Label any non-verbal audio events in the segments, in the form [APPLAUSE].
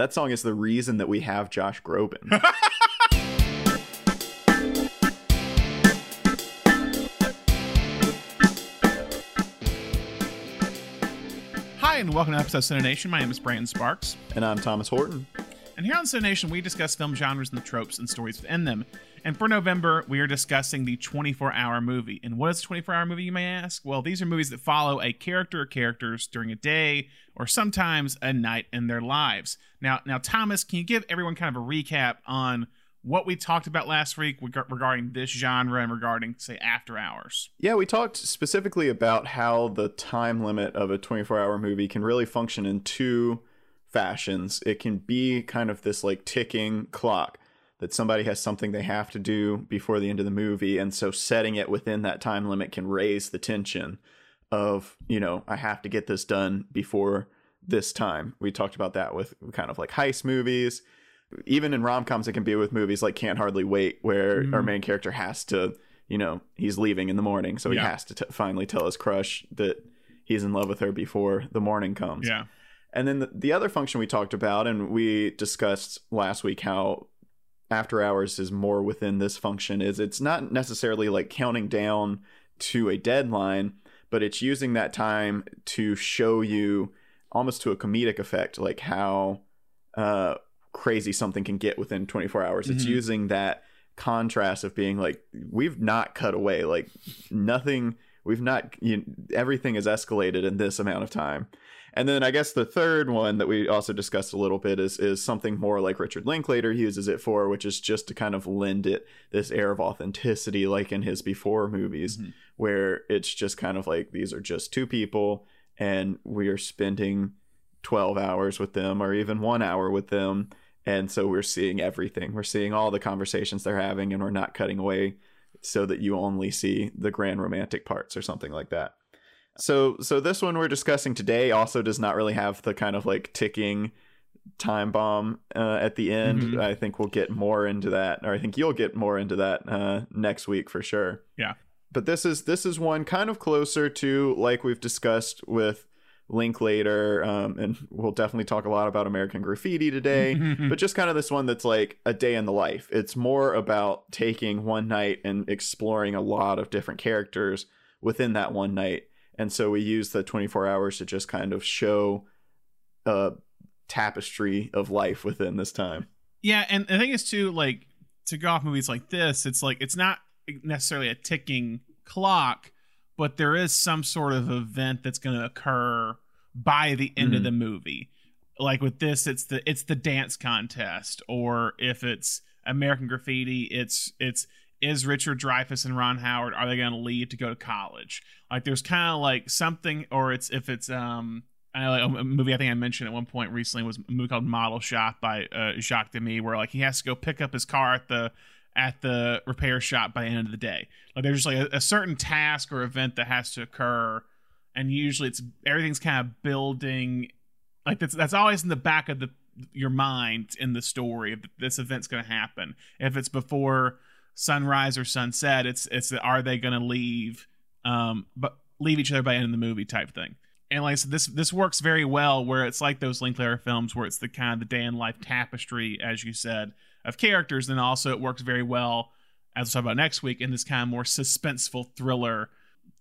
That song is the reason that we have Josh Groban. [LAUGHS] Hi, and welcome to episode of Cinenation. My name is Brandon Sparks. and I'm Thomas Horton. And here on Cinenation, we discuss film genres and the tropes and stories within them. And for November, we are discussing the 24 hour movie. And what is a 24 hour movie, you may ask? Well, these are movies that follow a character or characters during a day or sometimes a night in their lives. Now, now, Thomas, can you give everyone kind of a recap on what we talked about last week regarding this genre and regarding, say, After Hours? Yeah, we talked specifically about how the time limit of a 24 hour movie can really function in two fashions. It can be kind of this like ticking clock that somebody has something they have to do before the end of the movie. And so setting it within that time limit can raise the tension of, you know, I have to get this done before this time. We talked about that with kind of like heist movies. Even in rom coms, it can be with movies like Can't Hardly Wait, where mm-hmm. our main character has to, you know, he's leaving in the morning. So he Yeah. has to t- finally tell his crush that he's in love with her before the morning comes. Yeah. And then the, the other function we talked about, and we discussed last week how after hours is more within this function, is it's not necessarily like counting down to a deadline, but it's using that time to show you almost to a comedic effect, like how uh, crazy something can get within 24 hours. It's Mhm. using that contrast of being like, we've not cut away, like nothing, we've not, you, everything is escalated in this amount of time. And then I guess the third one that we also discussed a little bit is is something more like Richard Linklater uses it for, which is just to kind of lend it this air of authenticity, like in his before movies, Mhm. where it's just kind of like these are just two people and we are spending 12 hours with them or even one hour with them. And so we're seeing everything. We're seeing all the conversations they're having and we're not cutting away so that you only see the grand romantic parts or something like that. So so this one we're discussing today also does not really have the kind of like ticking time bomb uh, at the end. Mhm. I think we'll get more into that, or I think you'll get more into that uh, next week for sure. Yeah. But this is this is one kind of closer to like we've discussed with Linklater, um, and we'll definitely talk a lot about American Graffiti today. but just kind of this one that's like a day in the life. It's more about taking one night and exploring a lot of different characters within that one night. And so we use the 24 hours to just kind of show a tapestry of life within this time. Yeah, and the thing is too, like to go off movies like this, it's like it's not necessarily a ticking clock, but there is some sort of event that's going to occur by the end of Mhm. the movie. Like with this, it's the it's the dance contest, or if it's American Graffiti, it's it's is Richard Dreyfuss and Ron Howard are they going to leave to go to college? Like there's kind of like something, or it's if it's um I know like, a movie I think I mentioned at one point recently was a movie called Model Shop by uh, Jacques Demy, where like he has to go pick up his car at the at the repair shop by the end of the day. Like there's just like a, a certain task or event that has to occur, and usually it's everything's kind of building. Like that's that's always in the back of the your mind in the story of this event's going to happen. If it's before sunrise or sunset, it's it's the, are they going to leave, um, but leave each other by end of the movie type thing and like I said, this this works very well where it's like those Linklater films where it's the kind of the day in life tapestry, as you said, of characters, and also it works very well, as we'll talk about next week, in this kind of more suspenseful thriller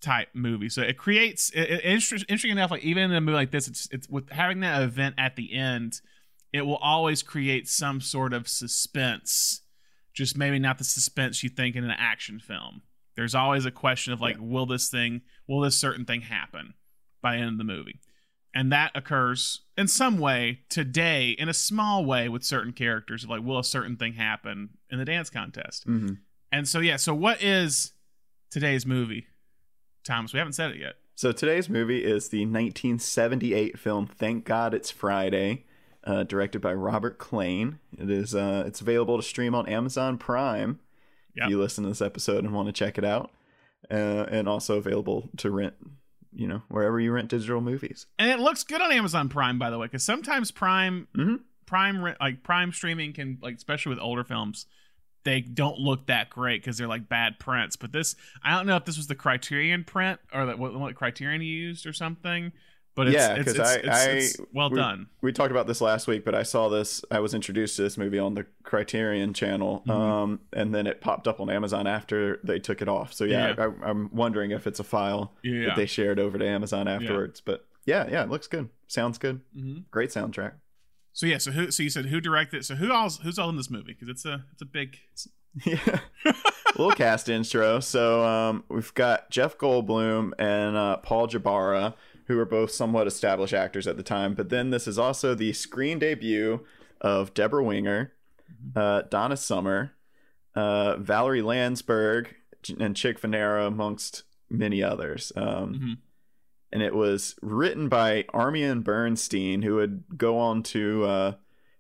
type movie. So it creates it, it- interest- interesting enough, like even in a movie like this, it's it's with having that event at the end, it will always create some sort of suspense, just maybe not the suspense you think in an action film. There's always a question of like, will this thing, will this certain thing happen? by the end of the movie. And that occurs in some way today, in a small way, with certain characters. Of like, will a certain thing happen in the dance contest? Mm-hmm. And so, yeah. So, what is today's movie, Thomas? We haven't said it yet. So today's movie is the 1978 film "Thank God It's Friday," uh, directed by Robert Klane. It is uh, it's available to stream on Amazon Prime Yep. if you listen to this episode and want to check it out, uh, and also available to rent. You know, wherever you rent digital movies. And it looks good on Amazon Prime, by the way, because sometimes Prime, Mhm. Prime, like Prime streaming can, like, especially with older films, they don't look that great because they're like bad prints. But this, I don't know if this was the Criterion print or that what, what Criterion used or something. But it's, Yeah, because it's, I- it's, I- it's well we- done. we talked about this last week, but I saw this. I was introduced to this movie on the Criterion channel, Mhm. um, and then it popped up on Amazon after they took it off. So yeah, I, I'm wondering if it's a file Yeah. that they shared over to Amazon afterwards. But yeah, yeah, it looks good. Sounds good. hmm Great soundtrack. So yeah, so who? So you said who directed? So who all? Who's all in this movie? Because it's a it's a big. [LAUGHS] yeah. little cast intro. So um, we've got Jeff Goldblum and uh, Paul Jabara, who were both somewhat established actors at the time. But then this is also the screen debut of Deborah Winger, uh, Donna Summer, uh, Valerie Landsburg, and Chick Vennera, amongst many others. Um, Mhm. And it was written by Armyan Bernstein, who would go on to uh,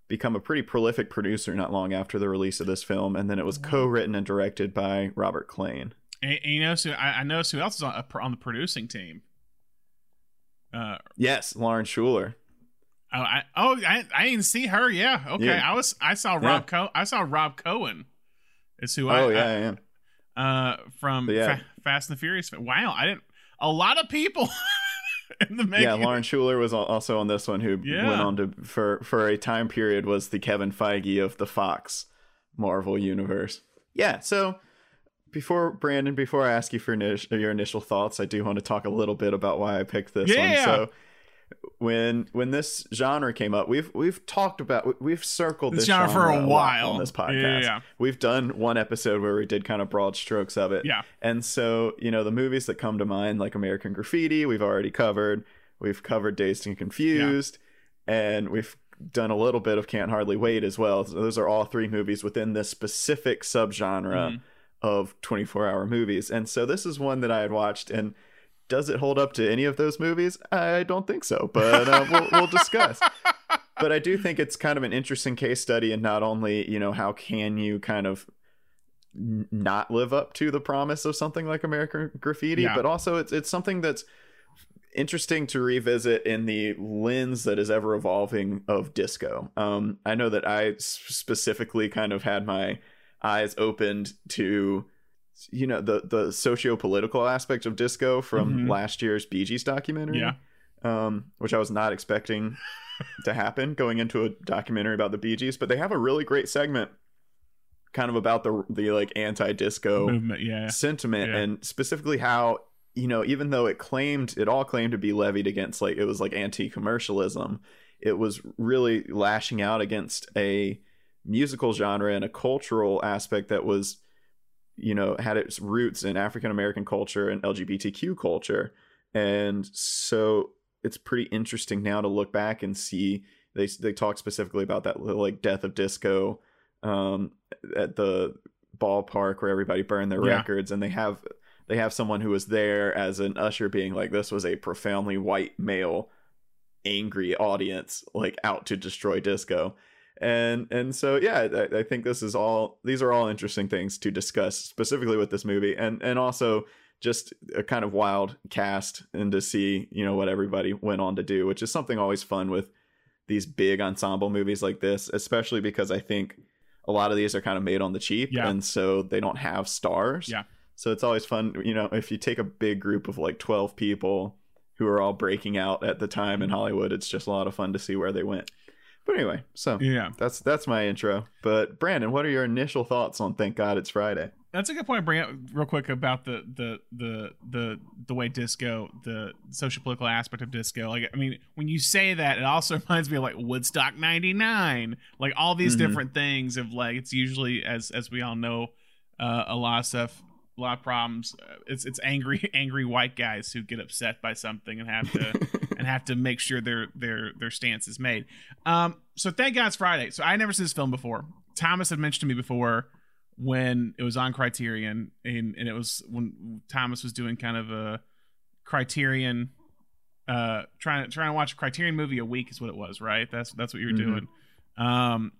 become a pretty prolific producer not long after the release of this film. And then it was co-written and directed by Robert Klane. And, and you know, so I, I know who else is on, on the producing team. Uh, Yes, Lauren Shuler. oh, I, oh, I, I didn't see her. Yeah, okay. Yeah. I was, I saw Rob Yeah. Co. I saw Rob Cohen. Is who I, Oh yeah, yeah. uh, from But yeah. Fa- Fast and the Furious. Wow, I didn't. A lot of people [LAUGHS] in the making. Yeah, Lauren Shuler was also on this one, who Yeah. went on to for for a time period was the Kevin Feige of the Fox Marvel universe. Yeah, so before Brandon, before I ask you for your initial thoughts, I do want to talk a little bit about why I picked this Yeah. one. So when when this genre came up, we've we've talked about we've circled This this, genre for a lot while. on this podcast. yeah, yeah. We've done one episode where we did kind of broad strokes of it. Yeah. And so, you know, the movies that come to mind, like American Graffiti, we've already covered. We've covered Dazed and Confused, and we've done a little bit of Can't Hardly Wait as well. So those are all three movies within this specific subgenre Mhm. Of 24 hour movies. And so this is one that I had watched. And does it hold up to any of those movies? I don't think so, but uh, we'll, we'll discuss. [LAUGHS] But I do think it's kind of an interesting case study, and not only, you know, how can you kind of not live up to the promise of something like American Graffiti, Yeah. but also it's it's something that's interesting to revisit in the lens that is ever evolving of disco. Um, I know that I specifically kind of had my eyes opened to you know the the socio-political aspect of disco from Mhm. last year's Bee Gees documentary Yeah. um, which I was not expecting [LAUGHS] to happen going into a documentary about the Bee Gees. But they have a really great segment, kind of about the the like anti-disco Movement. Yeah. sentiment, Yeah. and specifically how you know even though it claimed it all claimed to be levied against like it was like anti-commercialism, it was really lashing out against a musical genre and a cultural aspect that was you know had its roots in African American culture and LGBTQ culture. And so it's pretty interesting now to look back and see they they talk specifically about that like death of disco um at the ballpark where everybody burned their Yeah. records. And they have they have someone who was there as an usher being like this was a profoundly white male angry audience like out to destroy disco and and so yeah I, I think this is all these are all interesting things to discuss specifically with this movie and and also just a kind of wild cast and to see you know what everybody went on to do which is something always fun with these big ensemble movies like this especially because i think a lot of these are kind of made on the cheap Yeah. and so they don't have stars Yeah. so it's always fun you know if you take a big group of like 12 people who are all breaking out at the time in hollywood it's just a lot of fun to see where they went but anyway so Yeah. that's that's my intro but brandon what are your initial thoughts on thank god it's friday That's a good point to bring up real quick about the the the the the way disco, the social political aspect of disco. Like I mean, when you say that, it also [LAUGHS] reminds me of like Woodstock '99, like all these Mhm. different things of like it's usually as as we all know, uh, a lot of stuff, a lot of problems. Uh, it's it's angry [LAUGHS] angry white guys who get upset by something and have to [LAUGHS] and have to make sure their their their stance is made. Um, so thank God it's Friday. So I never seen this film before. Thomas had mentioned to me before when it was on Criterion, and, and it was when Thomas was doing kind of a Criterion, uh, trying to trying to watch a Criterion movie a week is what it was, right? That's that's what you were Mhm. doing. Um,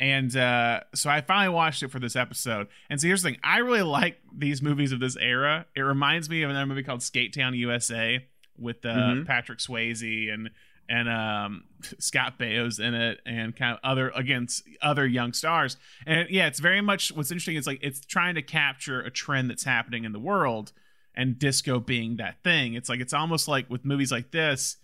and uh, so I finally watched it for this episode. And so here's the thing: I really like these movies of this era. It reminds me of another movie called Skatetown USA with uh, Mhm. Patrick Swayze and and um, [LAUGHS] Scott Baio's in it, and kind of other against other young stars. And yeah, it's very much what's interesting is like it's trying to capture a trend that's happening in the world, and disco being that thing. It's like it's almost like with movies like this,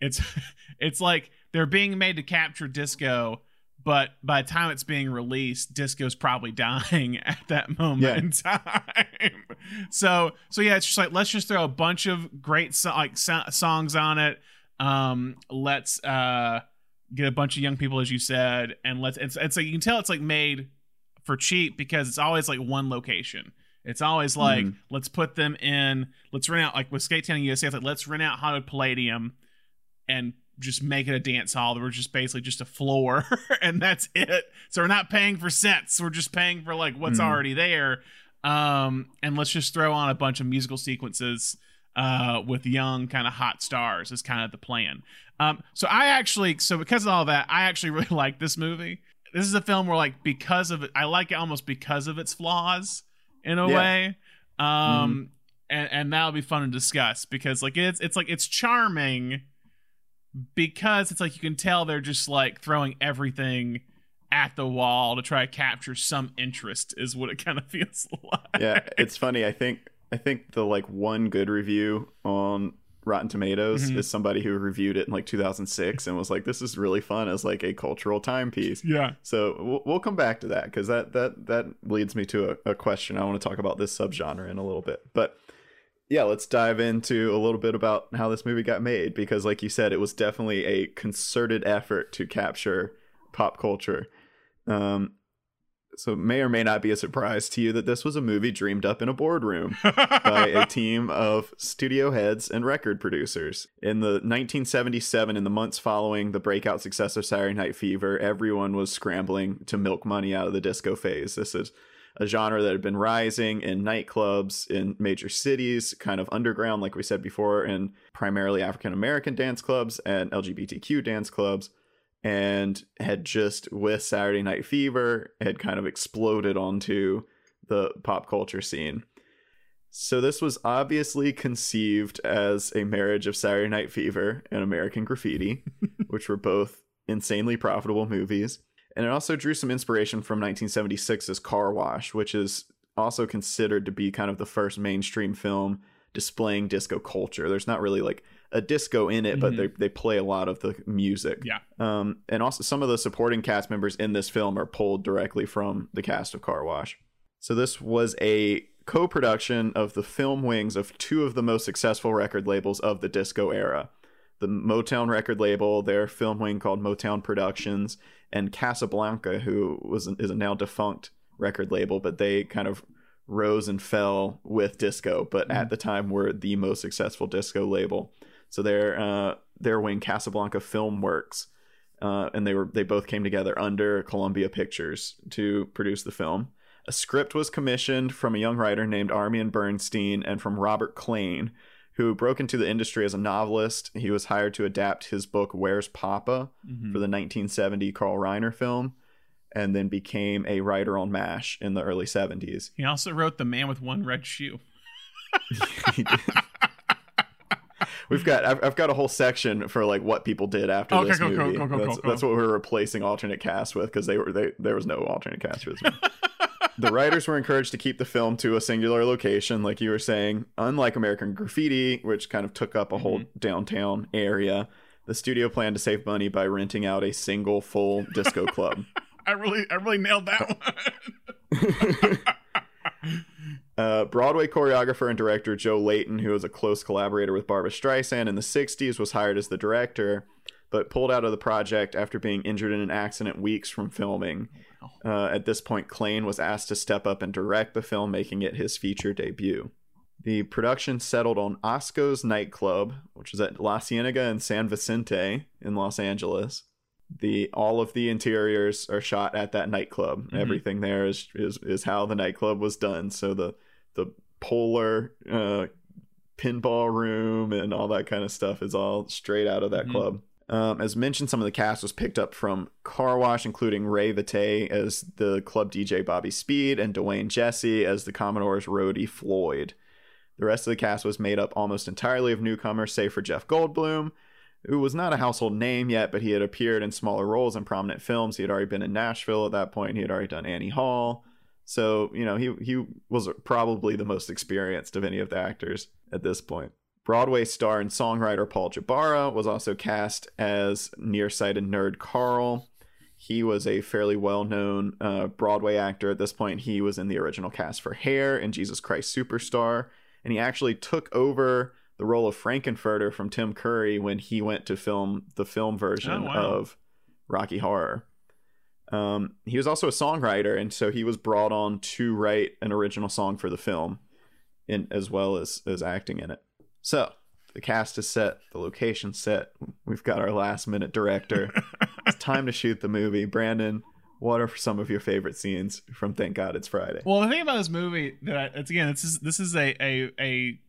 it's [LAUGHS] it's like they're being made to capture disco but by the time it's being released disco's probably [LAUGHS] dying at that moment Yeah. in time [LAUGHS] so so yeah it's just like let's just throw a bunch of great so- like so- songs on it um let's uh get a bunch of young people as you said and let's it's, it's like you can tell it's like made for cheap because it's always like one location it's always like Mhm. let's put them in let's rent out like with skatetown usa it's like let's rent out hollywood palladium and just make it a dance hall. That we're just basically just a floor [LAUGHS] and that's it. So we're not paying for sets. We're just paying for like what's Mhm. already there. Um and let's just throw on a bunch of musical sequences uh with young kind of hot stars is kind of the plan. Um so i actually so because of all that i actually [LAUGHS] really like this movie. This is a film where like because of it i like it almost because of its flaws in a Yeah. way. Um and and that'll be fun to discuss because like it's it's like it's charming because it's like you can tell they're just like throwing everything at the wall to try to capture some interest is what it kind of [LAUGHS] feels like. Yeah it's funny. I think i think the like one good review on rotten tomatoes Mhm. is somebody who reviewed it in like 2006 and was like this is really fun as like a cultural timepiece. Yeah. So we'll, we'll come back to that because that that that leads me to a, a question i want to talk about this subgenre in a little bit. But yeah let's dive into a little bit about how this movie got made because like you said it was definitely a concerted effort to capture pop culture um so it may or may not be a surprise to you that this was a movie dreamed up in a boardroom [LAUGHS] by a team of studio heads and record producers. In the 1977, in the months following the breakout success of Saturday Night Fever, everyone was scrambling to milk money out of the disco phase. This is a genre that had been rising in nightclubs in major cities, kind of underground, like we said before, in primarily African American dance clubs and LGBTQ dance clubs and had just with Saturday Night Fever had kind of exploded onto the pop culture scene. So this was obviously conceived as a marriage of Saturday Night Fever and American Graffiti, [LAUGHS] which were both insanely profitable movies. And it also drew some inspiration from 1976's Car Wash, which is also considered to be kind of the first mainstream film displaying disco culture. There's not really like a disco in it, but Mhm. they, they play a lot of the music. Yeah. Um, and also some of the supporting cast members in this film are pulled directly from the cast of Car Wash. So this was a co-production of the film wings of two of the most successful record labels of the disco era. The Motown record label, their film wing called Motown Productions, and Casablanca, who was is a now defunct record label, but they kind of rose and fell with disco, but at the time were the most successful disco label. So their uh, their wing Casablanca Film Works, uh, and they were they both came together under Columbia Pictures to produce the film. A script was commissioned from a young writer named Armyan Bernstein and from Robert Klane, who broke into the industry as a novelist. He was hired to adapt his book Where's Poppa Mhm. for the 1970 Carl Reiner film, and then became a writer on MASH in the early 70s. he also wrote the man with one red shoe [LAUGHS] He did. We've got I've, I've got a whole section for like what people did after Okay, this movie. that's, that's what we were replacing alternate cast with because they were they there was no alternate cast for this movie. The writers were encouraged to keep the film to a singular location, like you were saying. Unlike American Graffiti, which kind of took up a whole Mm-hmm. downtown area, the studio planned to save money by renting out a single full disco club. [LAUGHS] i really i really nailed that one [LAUGHS] Uh, Broadway choreographer and director Joe Layton, who was a close collaborator with Barbra Streisand in the 60s, was hired as the director, but pulled out of the project after being injured in an accident weeks from filming. Uh, at this point, Klane was asked to step up and direct the film, making it his feature debut. The production settled on Osko's nightclub, which is at La Cienega and San Vicente in Los Angeles. The all of the interiors are shot at that nightclub. Mhm. Everything there is, is is how the nightclub was done. So the the polar uh, pinball room and all that kind of stuff is all straight out of that Mhm. club. Um, as mentioned, some of the cast was picked up from Car Wash, including Ray Vitte as the club DJ Bobby Speed and DeWayne Jessie as the Commodore's roadie Floyd. The rest of the cast was made up almost entirely of newcomers, save for Jeff Goldblum, who was not a household name yet, but he had appeared in smaller roles in prominent films. He had already been in Nashville at that point. He had already done Annie Hall. So, you know, he he was probably the most experienced of any of the actors at this point. Broadway star and songwriter Paul Jabara was also cast as nearsighted nerd Carl. He was a fairly well known uh, Broadway actor at this point. He was in the original cast for Hair and Jesus Christ Superstar. And he actually took over the role of Frank-N-Furter from Tim Curry when he went to film the film version Oh, wow. of Rocky Horror. Um, he was also a songwriter, and so he was brought on to write an original song for the film, in as well as as acting in it. So the cast is set, the location set. We've got our last minute director. [LAUGHS] it's time to shoot the movie. Brandon, what are some of your favorite scenes from Thank God It's Friday? Well, the thing about this movie that I, it's again, this is this is a, a a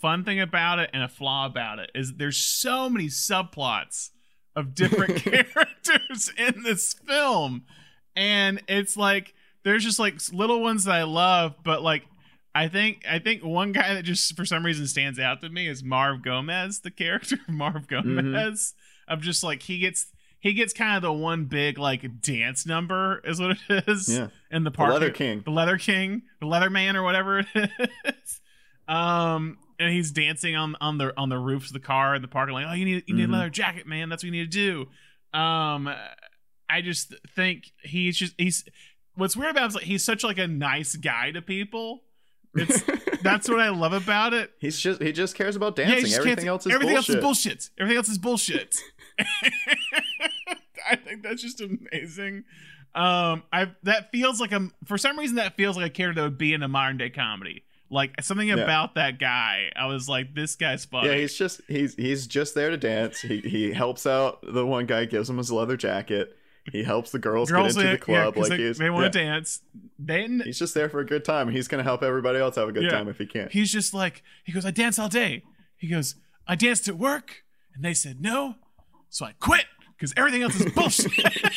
fun thing about it and a flaw about it is there's so many subplots of different [LAUGHS] characters in this film, and it's like there's just like little ones that I love, but like I think I think one guy that just for some reason stands out to me is Marv Gomez, the character of Marv Gomez. Of just like he gets he gets kind of the one big like dance number is what it is Yeah. in the The park Leather King. the leather king the leather man or whatever it is um and he's dancing on on the on the roofs of the car in the parking lot oh you need you need Mhm. a leather jacket man that's what you need to do um i just think he's just he's what's weird about him is like he's such like a nice guy to people it's [LAUGHS] that's what i love about it He's just he just cares about dancing. he just Everything can't- else is everything bullshit. else is bullshit. Everything else is bullshit. [LAUGHS] [LAUGHS] I think that's just amazing. Um, I that feels like a for some reason that feels like a character that would be in a modern day comedy. Like something Yeah. about that guy, I was like, this guy's funny. Yeah, he's just he's he's just there to dance. He he helps out the one guy, gives him his leather jacket. He helps the girls, Girls, get into the club. yeah, like they, he's they want yeah. to dance. Then He's just there for a good time, he's gonna help everybody else have a good Yeah. time if he can't. he's just like, he goes, I dance all day. He goes, I danced at work, and they said no, so I quit because everything else is [LAUGHS] bullshit. [LAUGHS]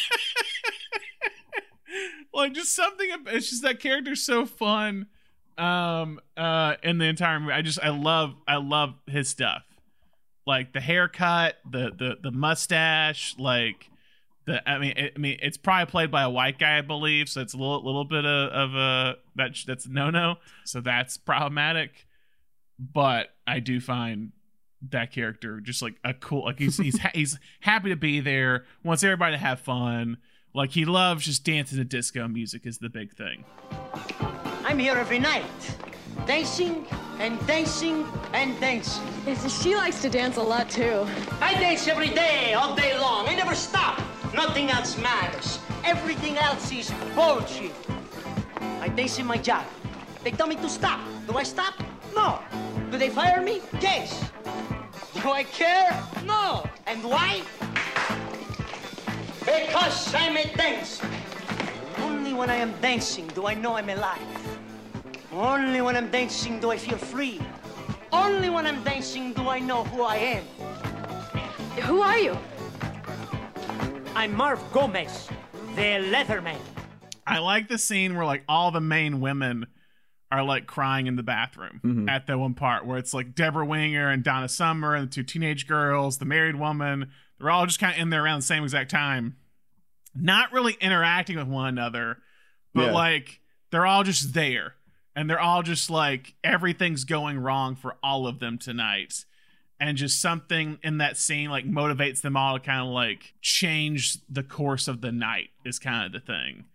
like just something. It's just that character's so fun. Um, uh, in the entire movie, I just I love I love his stuff, like the haircut, the the the mustache, like. The, I mean, it, I mean, it's probably played by a white guy, I believe, so it's a little, little bit of, of a that that's no no, so that's problematic. But I do find that character just like a cool, like he's he's ha- [LAUGHS] he's happy to be there, wants everybody to have fun, like he loves just dancing to disco music is the big thing. I'm here every night, dancing and dancing and dancing. Yes, She likes to dance a lot too. I dance every day, all day long. I never stop. Nothing else matters. Everything else is bullshit. I dance in my job. They tell me to stop. Do I stop? No. Do they fire me? Yes. Do I care? No. And why? Because I'm a dancer. Only when I am dancing do I know I'm alive. Only when I'm dancing do I feel free. Only when I'm dancing do I know who I am. Who are you? I'm Marv Gomez, the Leatherman. I like the scene where like all the main women are like crying in the bathroom mm-hmm. at that one part where it's like Deborah Winger and Donna Summer and the two teenage girls, the married woman. They're all just kind of in there around the same exact time, not really interacting with one another, but Yeah. like they're all just there and they're all just like everything's going wrong for all of them tonight. And just something in that scene like motivates them all to kind of like change the course of the night is kind of the thing.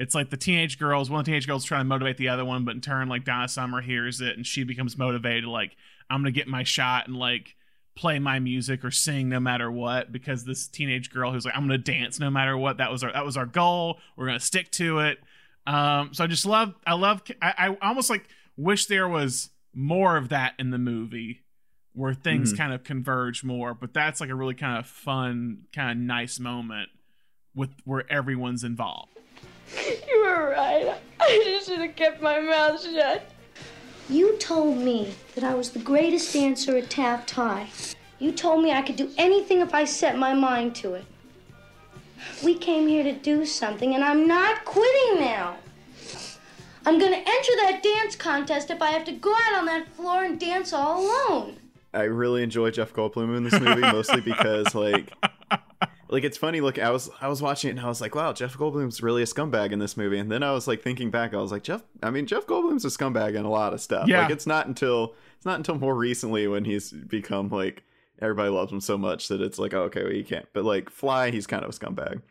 It's like the teenage girls one of the teenage girls trying to motivate the other one but in turn like donna summer hears it and she becomes motivated like i'm gonna get my shot and like play my music or sing no matter what because this teenage girl who's like i'm gonna dance no matter what that was our that was our goal we're gonna stick to it. Um so i just love i love i, I almost like wish there was more of that in the movie where things Mhm. kind of converge more but that's like a really kind of fun kind of nice moment with where everyone's involved You were right. I just should have kept my mouth shut. You told me that I was the greatest dancer at Taft High. You told me I could do anything if I set my mind to it. We came here to do something, and I'm not quitting now. I'm gonna enter that dance contest if I have to go out on that floor and dance all alone. I really enjoy Jeff Goldblum in this movie, mostly because like [LAUGHS] like it's funny. Look, I was I was watching it and I was like, wow, Jeff Goldblum's really a scumbag in this movie. And then I was like thinking back, I was like, Jeff. I mean, Jeff Goldblum's a scumbag in a lot of stuff. Yeah. Like it's not until it's not until more recently when he's become like everybody loves him so much that it's like, oh, okay, well, you can't. But like Fly, he's kind of a scumbag.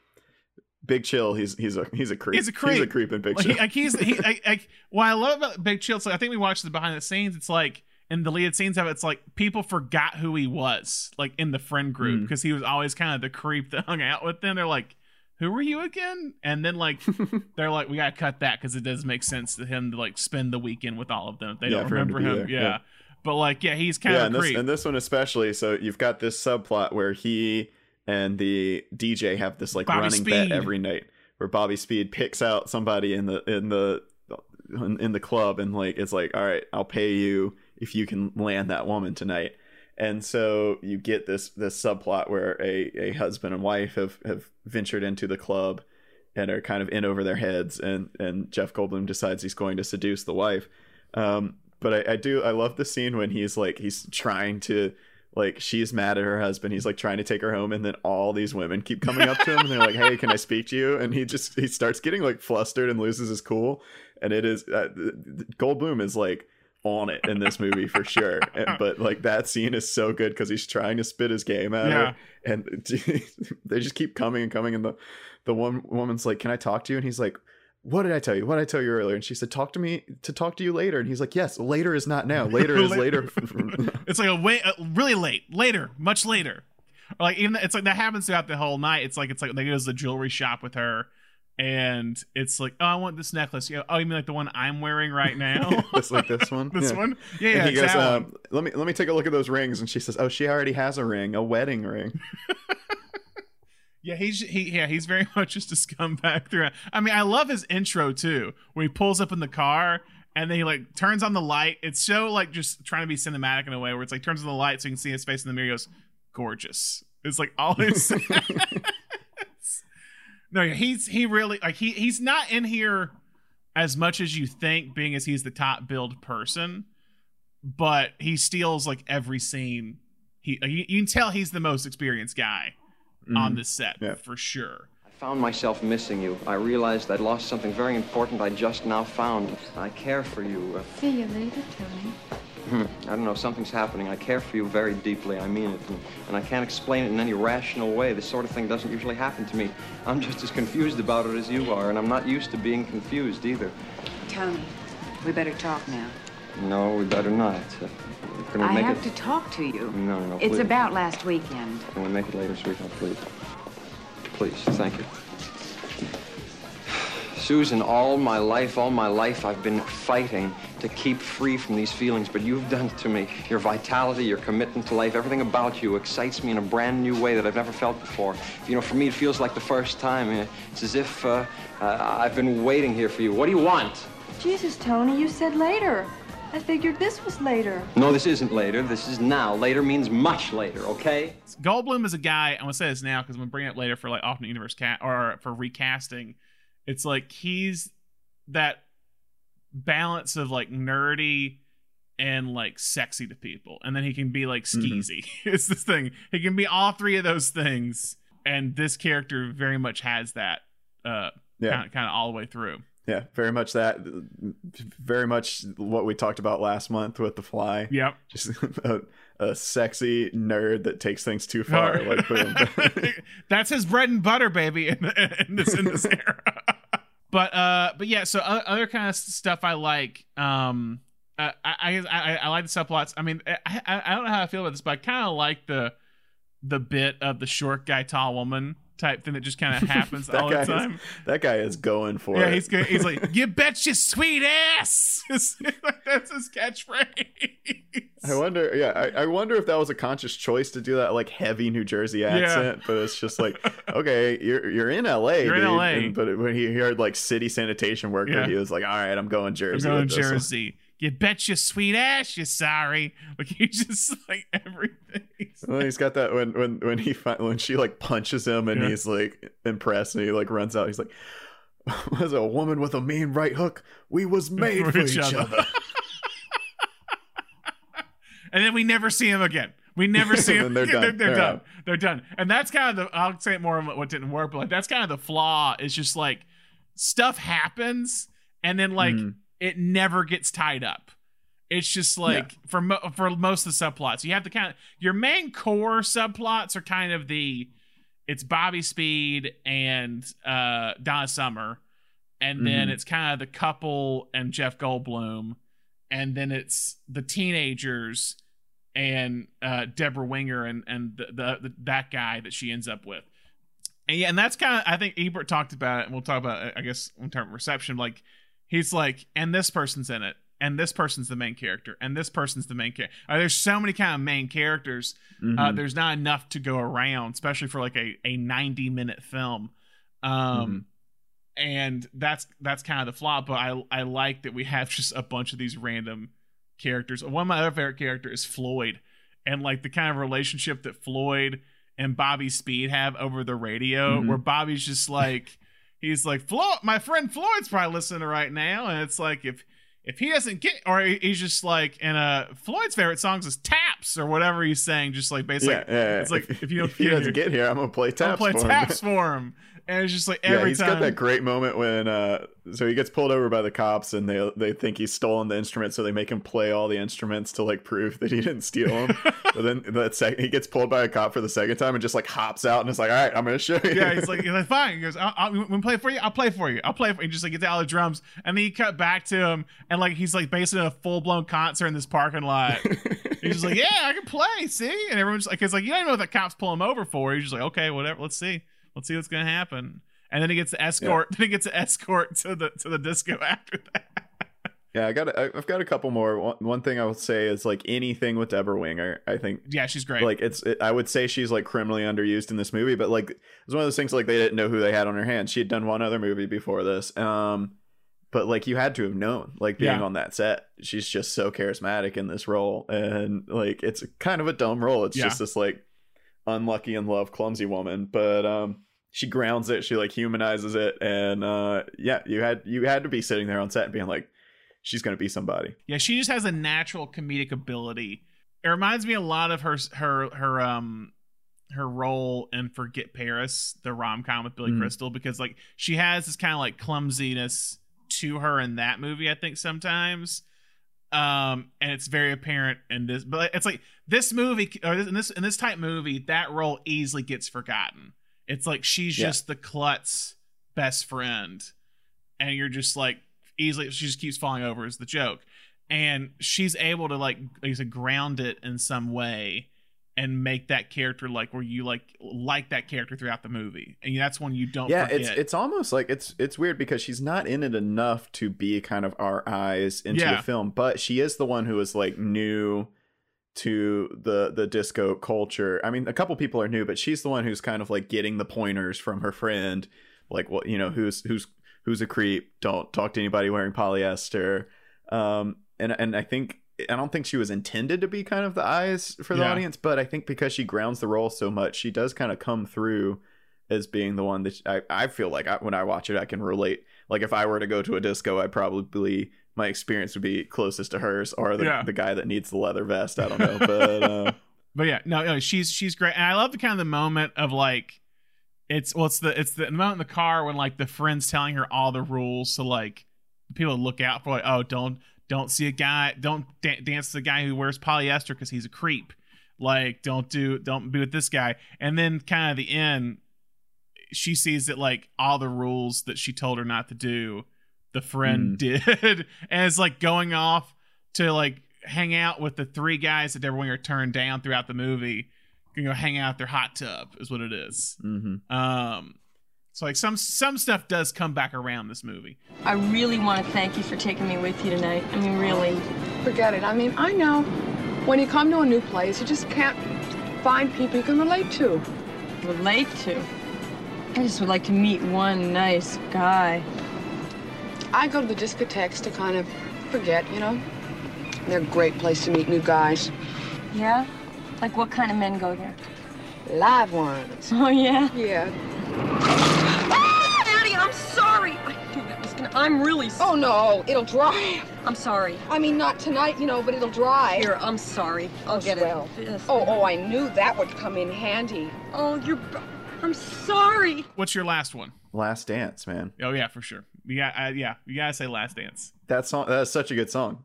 Big Chill, he's he's a he's a creep. He's a creep. He's a creep in Big Like, Chill. he, like he's he [LAUGHS] like, like what I love about Big Chill. Like, I think we watched the behind the scenes. It's like in the deleted scenes of it, it's like people forgot who he was, like in the friend group, Mm. because he was always kind of the creep that hung out with them. They're like, "Who were you again?" And then like [LAUGHS] they're like, "We gotta cut that because it does make sense to him to like spend the weekend with all of them. They Yeah, don't for him remember him. Yeah. yeah. but like, yeah, he's kind yeah, of and a this creep. and this one especially. So you've got this subplot where he and the DJ have this like Bobby running bet every night, where Bobby Speed picks out somebody in the in the in the club and like it's like, all right, I'll pay you if you can land that woman tonight. And so you get this this subplot where a, a husband and wife have, have ventured into the club and are kind of in over their heads and and Jeff Goldblum decides he's going to seduce the wife. Um, but I, I do I love the scene when he's like he's trying to like she's mad at her husband he's like trying to take her home and then all these women keep coming up to him and they're like hey can i speak to you and he just he starts getting like flustered and loses his cool and it is uh, goldblum is like on it in this movie for sure [LAUGHS] and, but like that scene is so good because he's trying to spit his game at Yeah. her and [LAUGHS] they just keep coming and coming and the the one woman's like can i talk to you and he's like what did I tell you? What did I tell you earlier? And she said, "Talk to me to talk to you later." And he's like, "Yes, later is not now. Later is [LAUGHS] later." it's like a way uh, really late, later, much later. Or like even it's like that happens throughout the whole night. It's like it's like they go to the jewelry shop with her, and it's like, oh, I want this necklace. You know, oh, you mean like the one I'm wearing right [LAUGHS] now? [LAUGHS] Just like this one. [LAUGHS] this Yeah. one? Yeah, yeah. he goes, um, "Let me let me take a look at those rings." And she says, "Oh, she already has a ring, a wedding ring." Yeah, he's he yeah he's very much just a scumbag throughout. I mean, I love his intro too, where he pulls up in the car and then he like turns on the light. It's so like just trying to be cinematic in a way where it's like turns on the light so you can see his face in the mirror. He goes, "Gorgeous." It's like all his. No, yeah, he's he really like he he's not in here as much as you think, being as he's the top billed person, but he steals like every scene. He you, you can tell he's the most experienced guy on this set Yeah. for sure. I found myself missing you. I realized I'd lost something very important I just now found. I care for you. Uh, See you later, Tony. I don't know, something's happening. I care for you very deeply. I mean it. And, and I can't explain it in any rational way. This sort of thing doesn't usually happen to me. I'm just as confused about it as you are, and I'm not used to being confused either. Tony, we better talk now. No, we better not. Uh, can we I make have it? to talk to you. No, no, It's please. about last weekend. Can we make it later, this sweetheart, please? Please, thank you. Susan, all my life, all my life, I've been fighting to keep free from these feelings, but you've done it to me. Your vitality, your commitment to life, everything about you excites me in a brand new way that I've never felt before. You know, for me, it feels like the first time. It's as if uh, uh, I've been waiting here for you. What do you want? Jesus, Tony, you said later. I figured this was later. No, this isn't later. This is now. Later means much later, okay? Goldblum is a guy. I'm gonna say this now because I'm gonna bring it up later for like alternate universe cat or for recasting. It's like he's that balance of like nerdy and like sexy to people, and then he can be like skeezy. [LAUGHS] it's this thing. He can be all three of those things, and this character very much has that. Uh, Yeah. kind of, kind of all the way through. Yeah, very much that. Very much what we talked about last month with the fly. Yep. Just [LAUGHS] a, a sexy nerd that takes things too far. [LAUGHS] like boom. That's his bread and butter, baby, in, in this in this era. But uh, but yeah. So o- other kind of stuff I like. Um, uh, I, I I I like the subplots. I mean, I I, I don't know how I feel about this, but I kind of like the the bit of the short guy, tall woman type thing that just kind of [LAUGHS] happens all the time. Is, that guy is going for Yeah, it. Yeah, he's good. He's like, "You [LAUGHS] bet your sweet ass." [LAUGHS] That's his catchphrase. I wonder, yeah, I, I wonder if that was a conscious choice to do that like heavy New Jersey accent, but it's just like, okay, you're you're in LA, You're in. LA. And- but when he heard like city sanitation worker, Yeah. he was like, all right, I'm going I'm Jersey. going with one." Jersey. You bet your sweet ass you're sorry. Like [LAUGHS] he just like everything. Well, he's got that when when when he fi- when she like punches him and Yeah. he's like impressed and he like runs out. He's like, [LAUGHS] "Was a woman with a mean right hook? We was [LAUGHS] made for, each, other." and then we never see him again. We never see them. they're they're, done. they're They're done. out. They're done. And that's kind of the. I'll say it more on what didn't work, but like that's kind of the flaw. Is just like stuff happens, and then like Mhm. It never gets tied up. It's just like for mo- for most of the subplots, you have the kind of your main core subplots are kind of the it's Bobby Speed and uh, Donna Summer, and then Mhm. it's kind of the couple and Jeff Goldblum, and then it's the teenagers and uh, Deborah Winger and and the, the, the that guy that she ends up with. And yeah, and that's kind of I think Ebert talked about it, and we'll talk about it, I guess in terms of reception. Like he's like, and this person's in it, and this person's the main character, and this person's the main character. Uh, there's so many kind of main characters. Uh, Mhm. there's not enough to go around, especially for like a, a 90 minute film. Um, and that's that's kind of the flaw. But I I like that we have [LAUGHS] just a bunch of these random characters. One of my other favorite character is Floyd, and like the kind of relationship that Floyd and Bobby Speed have over the radio, Mhm. where Bobby's just like he's like Floyd, my friend Floyd's probably listening right now, and it's like if if he doesn't get, or he's just like, and uh, Floyd's favorite songs is taps or whatever he's saying, just like basically, yeah, yeah, yeah. it's like if you don't he get doesn't here, get here, I'm gonna play taps play for taps him. for him, and it's just like every yeah, he's time. got that great moment when uh so he gets pulled over by the cops and they they think he's stolen the instrument, so they make him play all the instruments to like prove that he didn't steal them. [LAUGHS] but then that second he gets pulled by a cop for the second time and just like hops out and is like, all right, I'm gonna show you. yeah, he's like, he's like, [LAUGHS] fine. He goes, I'll, I'll, play for you, I'll play for you. I'll play for you. He just like gets out the drums, and then he cut back to him, and like he's like basically a full blown concert in this parking lot. [LAUGHS] he's just like, yeah, I can play. See, and everyone's like, it's like you don't know what the cops pull him over for. He's just like, okay, whatever. Let's see. Let's see what's gonna happen. And then he gets to escort. [LAUGHS] Then he gets to escort to the to the disco after that. [LAUGHS] Yeah, I got. I've got a couple more. One, one thing I would say is like anything with Deborah Winger. I think Yeah, she's great. like it's. It, I would say she's like criminally underused in this movie, but like it's one of those things like they didn't know who they had on her hands. She had done one other movie before this, um, but like you had to have known, like being Yeah. on that set. She's just so charismatic in this role, and like it's kind of a dumb role. It's Yeah. just this like unlucky in love, clumsy woman, but um. She grounds it. She like humanizes it, and uh, yeah, you had you had to be sitting there on set and being like, she's gonna be somebody. Yeah, she just has a natural comedic ability. It reminds me a lot of her her her um her role in Forget Paris, the rom com with Billy Mhm. Crystal, because like she has this kind of like clumsiness to her in that movie. I think sometimes, um, and it's very apparent in this. But it's like this movie or this, in this in this type movie, that role easily gets forgotten. It's like she's Yeah. just the klutz best friend, and you're just like easily she just keeps falling over is the joke and she's able to like like said, ground it in some way and make that character like where you like like that character throughout the movie and that's when you don't yeah forget. it's it's almost like it's it's weird because she's not in it enough to be kind of our eyes into Yeah. the film but she is the one who is like new to the the disco culture i mean a couple people are new but she's the one who's kind of like getting the pointers from her friend like what you know who's who's who's a creep don't talk to anybody wearing polyester um and and i think i don't think she was intended to be kind of the eyes for the Yeah. audience but i think because she grounds the role so much she does kind of come through as being the one that I, I feel like I, when I watch it, I can relate. Like if I were to go to a disco, I'd probably my experience would be closest to hers or the, Yeah. the guy that needs the leather vest. I don't know, but uh, [LAUGHS] but yeah no, no she's she's great and i love the kind of the moment of like it's well it's the it's the moment in the car when like the friend's telling her all the rules so like people look out for like oh don't don't see a guy don't da- dance to the guy who wears polyester because he's a creep like don't do don't be with this guy and then kind of the end she sees that like all the rules that she told her not to do the friend did [LAUGHS] and it's like going off to like hang out with the three guys that Deborah Winger turned down throughout the movie you know hang out at their hot tub is what it is. mhm. um so like some some stuff does come back around this movie I really want to thank you for taking me with you tonight. I mean, really. Forget it. I mean, I know when you come to a new place, you just can't find people you can relate to. Relate to. I just would like to meet one nice guy. I go to the discotheques to kind of forget, you know? They're a great place to meet new guys. Yeah? Like what kind of men go there? Live ones. [LAUGHS] Oh, yeah? Yeah. Ah, Maddie, I'm sorry. I knew that was gonna. I'm really sorry. Oh, no, it'll dry. I'm sorry. I mean, not tonight, you know, but it'll dry. Here, I'm sorry. I'll get Swell. it. Yes. Oh, oh, I knew that would come in handy. Oh, you're. I'm sorry. What's your last one? Last Dance, man. Oh yeah, for sure. You got, uh, yeah, you gotta say Last Dance. That song that's such a good song.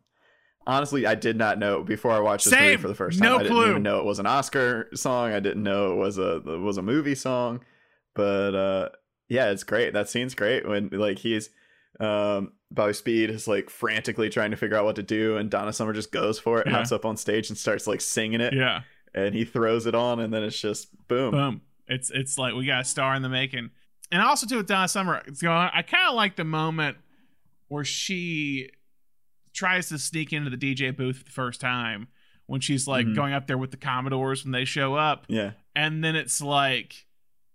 Honestly, I did not know before I watched this movie for the first time. No I didn't clue. even know it was an Oscar song. I didn't know it was a it was a movie song. But uh yeah, it's great. That scene's great when like he's um Bobby Speed is like frantically trying to figure out what to do and Donna Summer just goes for it, Yeah. hops up on stage and starts like singing it. Yeah. And he throws it on and then it's just boom. Boom. It's it's like we got a star in the making. And also too with Donna Summer, it's going, I kind of like the moment where she tries to sneak into the DJ booth for the first time when she's like Mhm. going up there with the Commodores when they show up. Yeah. And then it's like,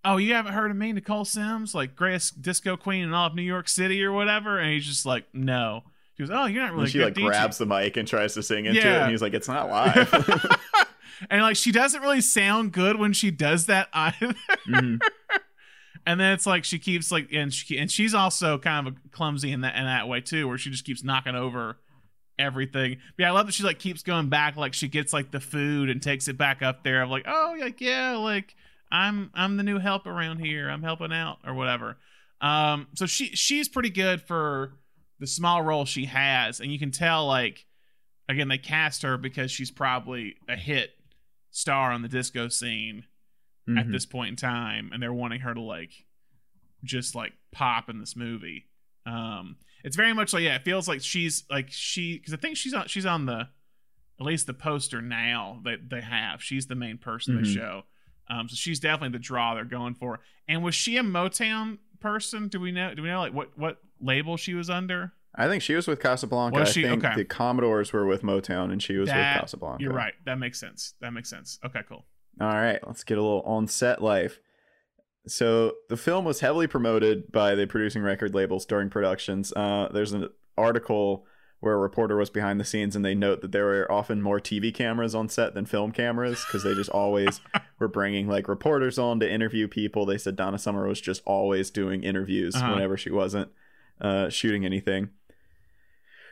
oh, you haven't heard of me, Nicole Sims, like greatest disco queen in all of New York City or whatever. And he's just like, no. She goes, oh, you're not really and she like DJ. grabs the mic and tries to sing into it Yeah. and he's like, It's not live. [LAUGHS] and like she doesn't really sound good when she does that either. Mhm. And then it's like she keeps like and she and she's also kind of clumsy in that in that way too, where she just keeps knocking over everything. But yeah, I love that she like keeps going back, like she gets like the food and takes it back up there of like, oh like yeah, like I'm I'm the new help around here. I'm helping out or whatever. Um so she she's pretty good for the small role she has, and you can tell like again they cast her because she's probably a hit star on the disco scene at Mhm. this point in time and they're wanting her to like just like pop in this movie. Um it's very much like yeah it feels like she's like she because i think she's on she's on the at least the poster now that they have. She's the main person they Mhm. show. Um so she's definitely the draw they're going for. And was she a motown person? Do we know do we know like what what label she was under? I think she was with Casablanca. Was I think Okay. the Commodores were with Motown and she was That- with Casablanca. you're right. That makes sense. That makes sense. Okay cool All right, let's get a little on set life. So the film was heavily promoted by the producing record labels during productions. Uh, there's an article where a reporter was behind the scenes and they note that there were often more TV cameras on set than film cameras because they just always [LAUGHS] were bringing like reporters on to interview people. They said Donna Summer was just always doing interviews Uh-huh. whenever she wasn't uh, shooting anything.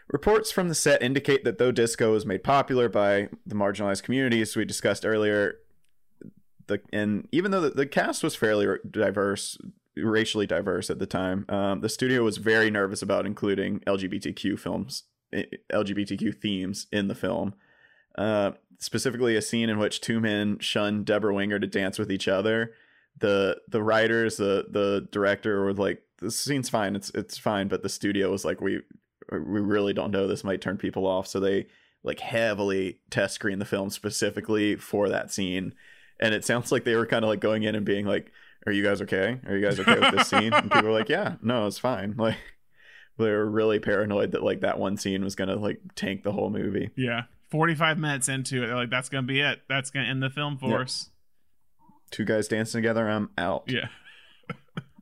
Reports from the set indicate that though disco was made popular by the marginalized communities we discussed earlier, the and even though the, the cast was fairly diverse, racially diverse at the time, um, the studio was very nervous about including LGBTQ films, eh, LGBTQ themes in the film. Uh, specifically, a scene in which two men shun Debra Winger to dance with each other. The the writers, the the director were like, "This scene's fine. It's it's fine," but the studio was like, "We we really don't know. This might turn people off." So they like heavily test screen the film specifically for that scene and it sounds like they were kind of like going in and being like are you guys okay? Are you guys okay with this scene? And people were like yeah no it's fine. [LAUGHS] Like they were really paranoid that like that one scene was gonna like tank the whole movie. Yeah. 45 minutes into it they're like that's gonna be it. That's gonna end the film for Yep. us. Two guys dancing together i'm out. Yeah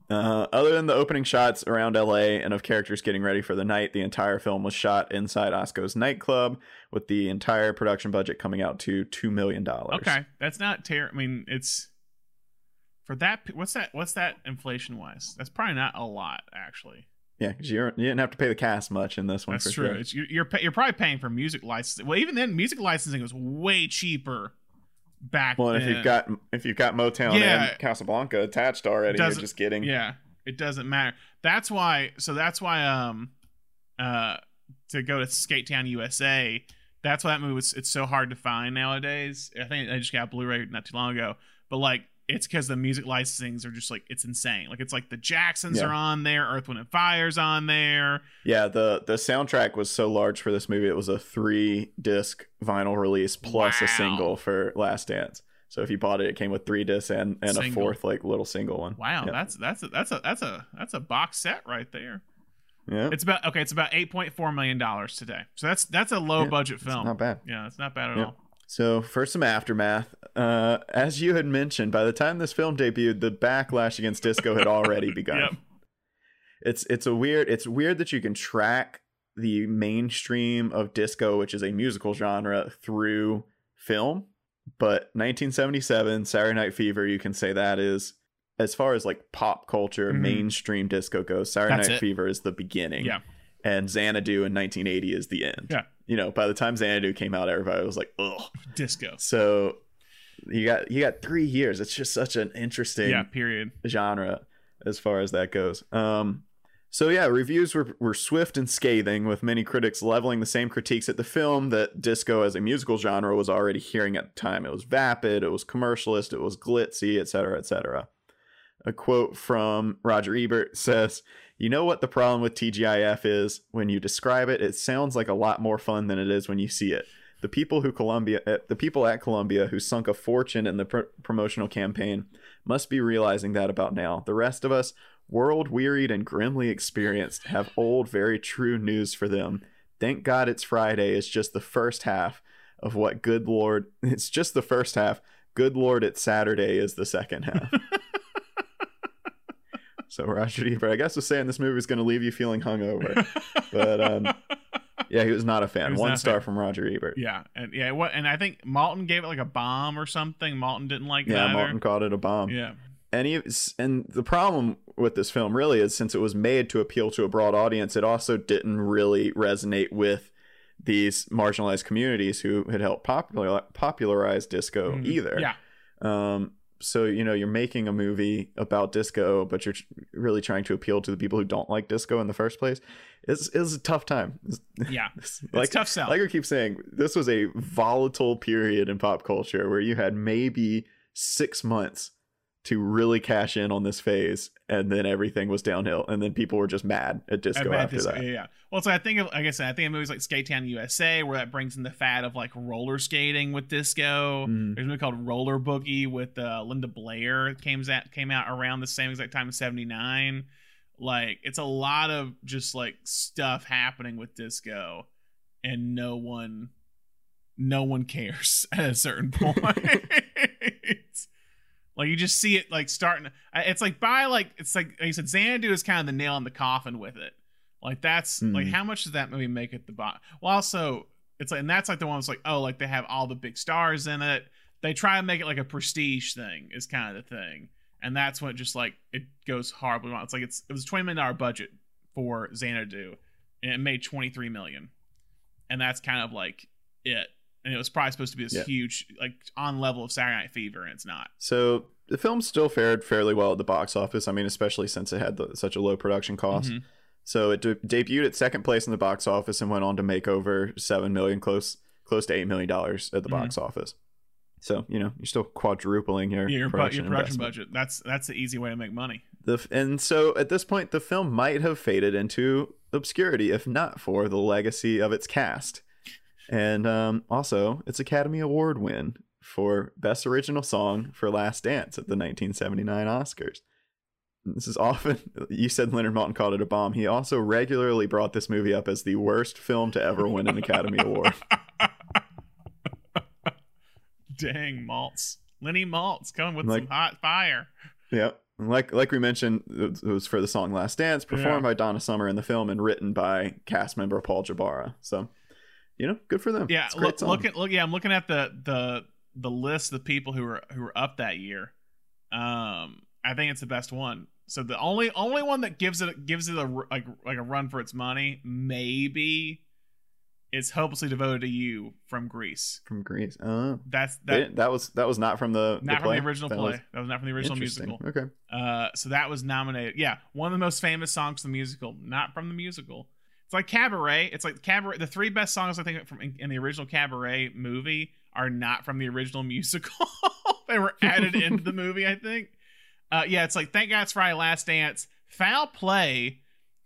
Uh, other than the opening shots around LA and of characters getting ready for the night, the entire film was shot inside Osko's nightclub, with the entire production budget coming out to two million dollars. Okay, that's not terrible. I mean, it's for that. What's that? What's that inflation wise? That's probably not a lot, actually. Yeah, because you you didn't have to pay the cast much in this one. That's for true. Sure. It's, you're you're, you're probably paying for music licensing. Well, even then, music licensing was way cheaper back. Well, and if you've got if you've got Motown Yeah. and Casablanca attached already, you're just getting yeah, it doesn't matter. That's why. So that's why. Um, uh, to go to Skatetown USA. That's why that movie was. It's so hard to find nowadays. I think I just got Blu-ray not too long ago, but like it's because the music licensings are just like it's insane. Like it's like the Jacksons Yeah. are on there, Earth, Wind and Fire's on there. Yeah, the the soundtrack was so large for this movie. It was a three disc vinyl release plus a single for Last Dance. So if you bought it, it came with three discs and, and a fourth like little single one. Wow, Yeah. that's that's a, that's a that's a that's a box set right there. yeah. It's about okay. It's about eight point four million dollars today. So that's that's a low Yeah, budget it's film. not bad. Yeah, it's not bad at all. So for some aftermath, uh, as you had mentioned, by the time this film debuted, the backlash against disco had already [LAUGHS] begun. Yep. It's it's a weird it's weird that you can track the mainstream of disco, which is a musical genre, through film. But 1977, Saturday Night Fever, you can say that is as far as like pop culture, Mhm. mainstream disco goes. Saturday That's Night it. Fever is the beginning. Yeah. and Xanadu in 1980 is the end. Yeah. You know, by the time Xanadu came out, everybody was like, ugh. Disco. So you got you got three years. It's just such an interesting Yeah. Period. genre as far as that goes. Um, so yeah, reviews were, were swift and scathing, with many critics leveling the same critiques at the film that disco as a musical genre was already hearing at the time. It was vapid, it was commercialist, it was glitzy, etc., etc. A quote from Roger Ebert says, "You know what the problem with TGIF is? When you describe it, it sounds like a lot more fun than it is when you see it." The people who Columbia, uh, the people at Columbia who sunk a fortune in the pr- promotional campaign, must be realizing that about now. The rest of us, world wearied and grimly experienced, have old, very true news for them. Thank God it's Friday. It's just the first half of what good Lord. [LAUGHS] It's just the first half. Good Lord, it's Saturday is the second half. [LAUGHS] so Roger Ebert, I guess, was saying this movie is going to leave you feeling hungover, but um, [LAUGHS] yeah, he was not a fan. One star fan. from Roger Ebert. Yeah, and yeah, what? And I think Maltin gave it like a bomb or something. Maltin didn't like Yeah, either. Maltin called it a bomb. Yeah, and he, and the problem with this film really is since it was made to appeal to a broad audience, it also didn't really resonate with these marginalized communities who had helped popular, popularize disco Mhm. either. Yeah. Um. So you know you're making a movie about disco, but you're really trying to appeal to the people who don't like disco in the first place. It's, it's a tough time. It's- [LAUGHS] Yeah. it's It's tough sell. Like I keep saying, this was a volatile period in pop culture where you had maybe six months to really cash in on this phase, and then everything was downhill, and then people were just mad at disco after this- that. Yeah. Well, so I think of, like I said, I think of movies like Skatetown USA, where that brings in the fad of like roller skating with disco. Mhm. There's a movie called Roller Boogie with uh, Linda Blair. It came out came out around the same exact time in '79. Like it's a lot of just like stuff happening with disco, and no one, no one cares [LAUGHS] at a certain [LAUGHS] point. Like you just see it like starting. It's like by like it's like, like you said, Xanadu is kind of the nail in the coffin with it. Like that's like Mhm. how much does that movie make at the bottom? Well, also it's like and that's like the one that's like oh like they have all the big stars in it. They try and make it like a prestige thing is kind of the thing, and that's when it just like it goes horribly wrong. It's like it's it was a twenty million dollar budget for Xanadu, and it made twenty three million, and that's kind of like it. And it was probably supposed to be this Yeah. huge like on level of Saturday Night Fever, and it's not. So the film still fared fairly well at the box office. I mean, especially since it had the, such a low production cost. Mhm. So it de- debuted at second place in the box office and went on to make over seven million, close close to eight million dollars at the Mhm. box office. So you know you're still quadrupling your Yeah, your, production, your production budget. That's that's the easy way to make money. The f- and so at this point, the film might have faded into obscurity if not for the legacy of its cast, and um, also its Academy Award win for Best Original Song for Last Dance at the 1979 Oscars. This is often [LAUGHS] you said Leonard Maltin called it a bomb. He also regularly brought this movie up as the worst film to ever win an Academy Award. [LAUGHS] Dang Maltz. Lenny Maltz coming with Like- some hot fire. Yep. And Like like we mentioned, it was for the song "Last Dance," performed Yeah. by Donna Summer in the film and written by cast member Paul Jabara. So, you know, good for them. Yeah, It's a great look, look at look. Yeah, I'm looking at the the the list of people who were who were up that year. Um, I think it's the best one. So the only only one that gives it gives it a like like a run for its money, maybe, is hopelessly devoted to you from Grease. from Grease. Oh, That's that that was that was not from the not the from the original That play. was that was not from the original musical. Okay. Uh, so that was nominated. Yeah, one of the most famous songs from the musical, not from the musical. It's like Cabaret. It's like Cabaret. The three best songs I think from in, in the original Cabaret movie are not from the original [LAUGHS] musical. [LAUGHS] they were added [LAUGHS] into the movie, I think. Uh, yeah, it's like Thank God It's Friday, Last Dance, Foul Play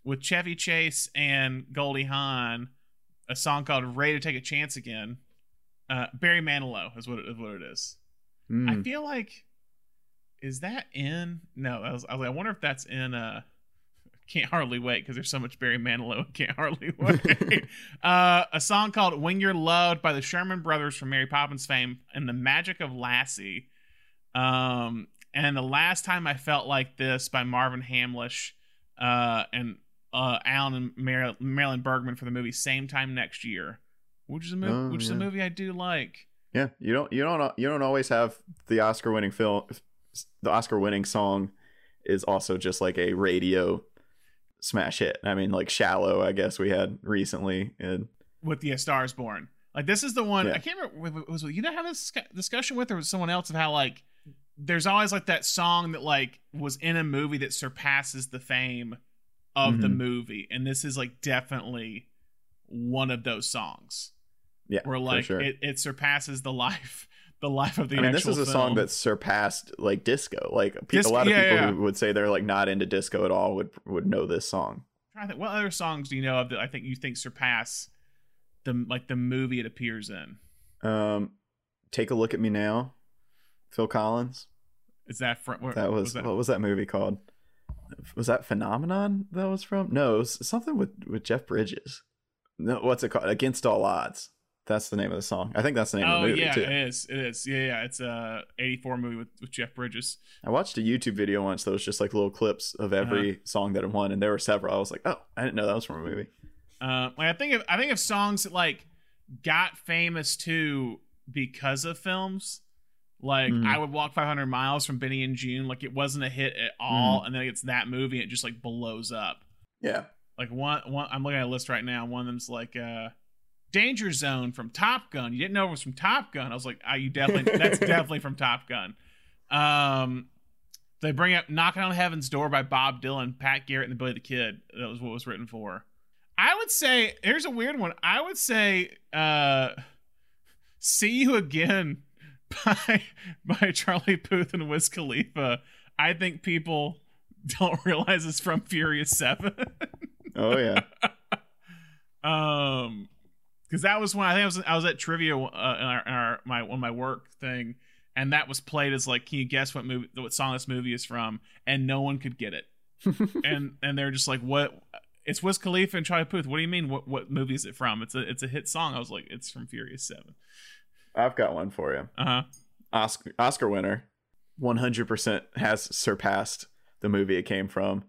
with Chevy Chase and Goldie Hawn, a song called Ready to Take a Chance Again. Uh, Barry Manilow is what it, is what it is. I Mm. feel like is that in? No, I was, I was like, I wonder if that's in. Uh, can't hardly wait because there's so much Barry Manilow. Can't hardly [LAUGHS] wait. uh, a song called "When You're Loved" by the Sherman Brothers from Mary Poppins fame and the Magic of Lassie. Um, and the last time I felt like this by Marvin Hamlisch, uh, and uh, Alan and Mar- Marilyn Bergman for the movie "Same Time Next Year," which is a movie, Oh, which is a movie I do like. Yeah, you don't you don't you don't always have the Oscar winning film. The Oscar winning song is also just like a radio smash hit. I mean, like "Shallow," I guess we had recently, and with the Stars Born. Like this is the one Yeah. I can't remember was you that have this discussion with or was someone else of how like there's always like that song that like was in a movie that surpasses the fame of the Mhm. movie and this is like definitely one of those songs yeah, where like sure. it, it surpasses the [LAUGHS] life the life of the I mean, this is a film. song that surpassed like disco. Like a lot of yeah, people yeah. who would say they're like not into disco at all would would know this song. to think, what other songs do you know of that I think you think surpass the like the movie it appears in Um, take a look at me now, Phil Collins. is that from where- That was, that what was that movie called? Was that Phenomenon that was from? No, it was something with with Jeff Bridges. No, what's it called? Against All Odds. That's the name of the song. I think that's the name of oh the movie yeah too. it is it is yeah yeah it's a 84 movie with, with jeff bridges I watched a YouTube video once that was just like little clips of every Uh-huh. song that it won, and there were several. I was like, oh, I didn't know that was from a movie. Uh, like I think of I think of songs that like got famous too because of films. Like Mhm. I would walk 500 miles from Benny and Joon. Like it wasn't a hit at all, and then it's that movie, and it just like blows up. Yeah. Like one one, I'm looking at a list right now. One of them's like uh, Danger Zone from Top Gun. You didn't know it was from Top Gun. I was like, ah, you definitely that's [LAUGHS] definitely from Top Gun. Um, they bring up "Knocking on Heaven's Door" by Bob Dylan, Pat Garrett, and the Billy the Kid. That was what was written for. I would say here's a weird one. I would say uh, "See You Again" [LAUGHS] by by Charlie Puth and Wiz Khalifa. I think people [LAUGHS] don't realize it's from Furious Seven. Oh yeah. um because that was when i think i was i was at trivia uh, in, our, in our my on my work thing and that was played as like can you guess what movie what song this movie is from and no one could get it [LAUGHS] and and they're just like what it's Wiz Khalifa and Charlie Puth. What do you mean? What what movie is it from? It's a it's a hit song. I was like, it's from Furious Seven. I've got one for you. Uh huh. Oscar Oscar winner, one hundred percent has surpassed the movie it came from.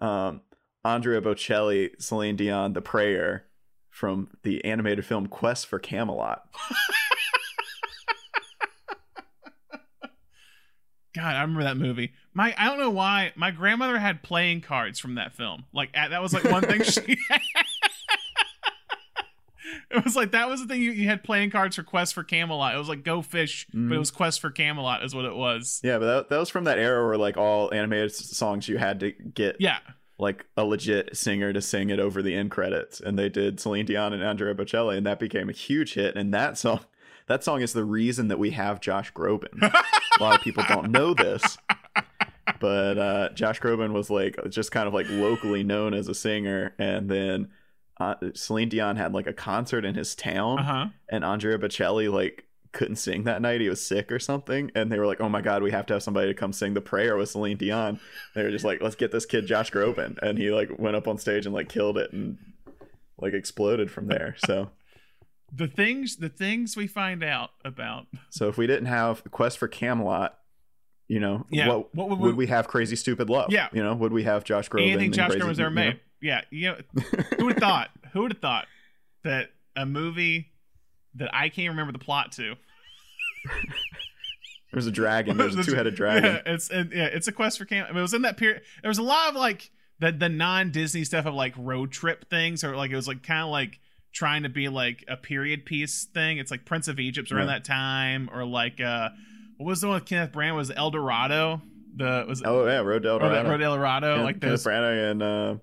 Um, Andrea Bocelli, Celine Dion, "The Prayer" from the animated film Quest for Camelot. God, I remember that movie. My I don't know why my grandmother had playing cards from that film. Like that was like one thing she. had. [LAUGHS] it was like that was the thing you, you had playing cards for Quest for Camelot. It was like Go Fish, but it Mhm. was Quest for Camelot is what it was. Yeah, but that, that was from that era where like all animated songs you had to get Yeah. Like a legit singer to sing it over the end credits, and they did Celine Dion and Andrea Bocelli, and that became a huge hit. And that song, that song is the reason that we have Josh Groban. a lot of people don't know this, but uh, Josh Groban was like just kind of like locally known as a singer, and then uh, Celine Dion had like a concert in his town, Uh huh. and Andrea Bocelli like couldn't sing that night. He was sick or something, and they were like, "Oh my god, we have to have somebody to come sing the prayer with Celine Dion." They were just like, "Let's get this kid Josh Groban," and he like went up on stage and like killed it and like exploded from there. So, [LAUGHS] The things the things we find out about. so if we didn't have Quest for Camelot. You know, Yeah, what, what would, would we, we- have? Crazy Stupid Love. Yeah. you know, would we have Josh Groban? Anything in Josh Crazy- Groban's ever you know? made. Yeah. You know, who would have thought? Who would have thought that a movie that I can't remember the plot to [LAUGHS] There's a dragon. There's [LAUGHS] a two-headed dragon. Yeah, it's and, yeah, it's a quest for camp. I mean, it was in that period. There was a lot of like the the non Disney stuff of like road trip things, or like it was like kind of like trying to be like a period piece thing. It's like Prince of Egypt's around Yeah. that time, or like uh, what was the one with Kenneth Branagh? Was El Dorado? The was it Oh yeah, Road El Dorado. Road El Dorado? Ken- like Kenneth. Branagh and uh,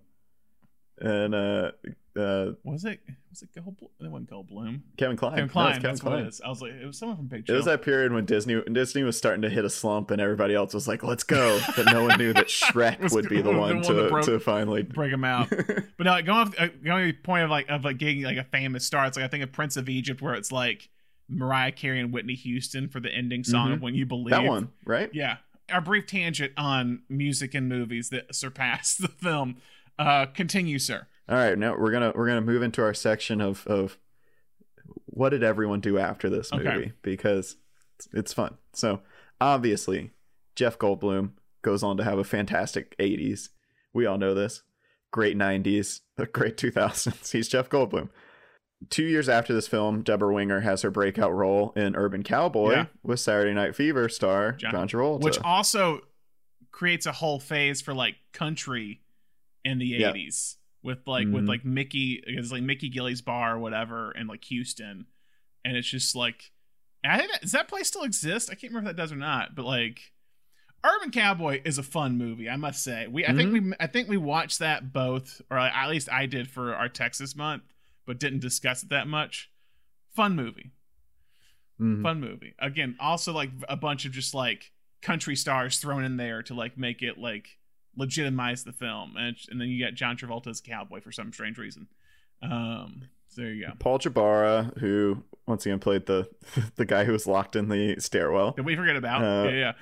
and uh, uh, Was it was it Gold? It wasn't Goldblum. Kevin Kline. Kevin No, Kline. Kevin that's what it is. I was like, it was someone from Big It was that period when Disney Disney was starting to hit a slump, and everybody else was like, "Let's go," but no one knew that [LAUGHS] Shrek would be [LAUGHS] the the one one to broke- to finally. break him out. [LAUGHS] but no, like, going off, uh, going to the point of like of like getting like a famous star. It's like I think of Prince of Egypt, where it's like Mariah Carey and Whitney Houston for the ending song of Mhm. "When You Believe." That one, right? yeah. Our brief tangent on music and movies that surpass the film. Uh, continue, sir. All right, now we're gonna we're gonna move into our section of of what did everyone do after this movie Okay. because it's, it's fun. So obviously, Jeff Goldblum goes on to have a fantastic '80s. We all know this. Great '90s, a great 2000s. [LAUGHS] He's Jeff Goldblum. Two years after this film, Debra Winger has her breakout role in Urban Cowboy Yeah. with Saturday Night Fever star John- John, Travolta. Which also creates a whole phase for like country in the Yeah. 80s with like with Mhm. like Mickey it's like Mickey Gilley's bar or whatever in like Houston and it's just like I think that, does that place still exist? I can't remember if that does or not, but like Urban Cowboy is a fun movie, I must say. We I think we I think we watched that both or at least I did for our Texas month, but didn't discuss it that much. Fun movie. Mhm. Fun movie. Again, also like a bunch of just like country stars thrown in there to like make it like legitimize the film, and and then you got John Travolta as cowboy for some strange reason. Um, so there you go. Paul Jabara, who once again played the [LAUGHS] the guy who was locked in the stairwell, Did we forget about? Uh, yeah,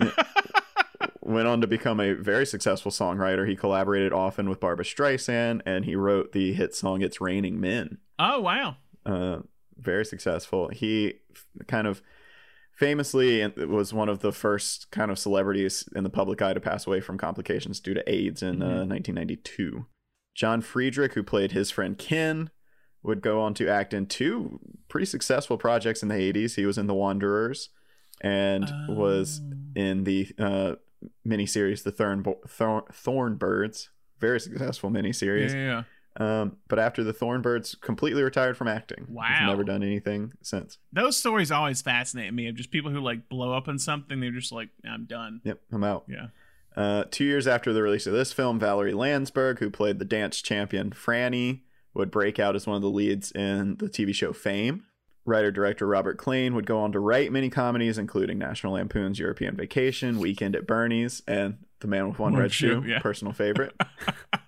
yeah. [LAUGHS] went on to become a very successful songwriter. He collaborated often with Barbra Streisand, and he wrote the hit song "It's Raining Men." oh wow. uh, very successful. He f- kind of famously was one of the first kind of celebrities in the public eye to pass away from complications due to AIDS in uh, 1992. John Friedrich, who played his friend Ken, would go on to act in two pretty successful projects in the 80s. He was in The Wanderers and was in the uh, miniseries The Thorn Thorn Thornbirds. Very successful Yeah, miniseries. yeah, yeah. Um, but after the Thornbirds, completely retired from acting. Wow. He's never done anything since. Those stories always fascinate me of just people who like blow up in something. They're just like, I'm done. Yep, I'm out. Yeah. Uh, two years after the release of this film, Valerie Landsburg, who played the dance champion Franny, would break out as one of the leads in the TV show Fame. Writer director Robert Klane would go on to write many comedies, including National Lampoon's European Vacation, Weekend at Bernie's, and The Man with One, One Red Shoe, Shoe, yeah. personal favorite. [LAUGHS]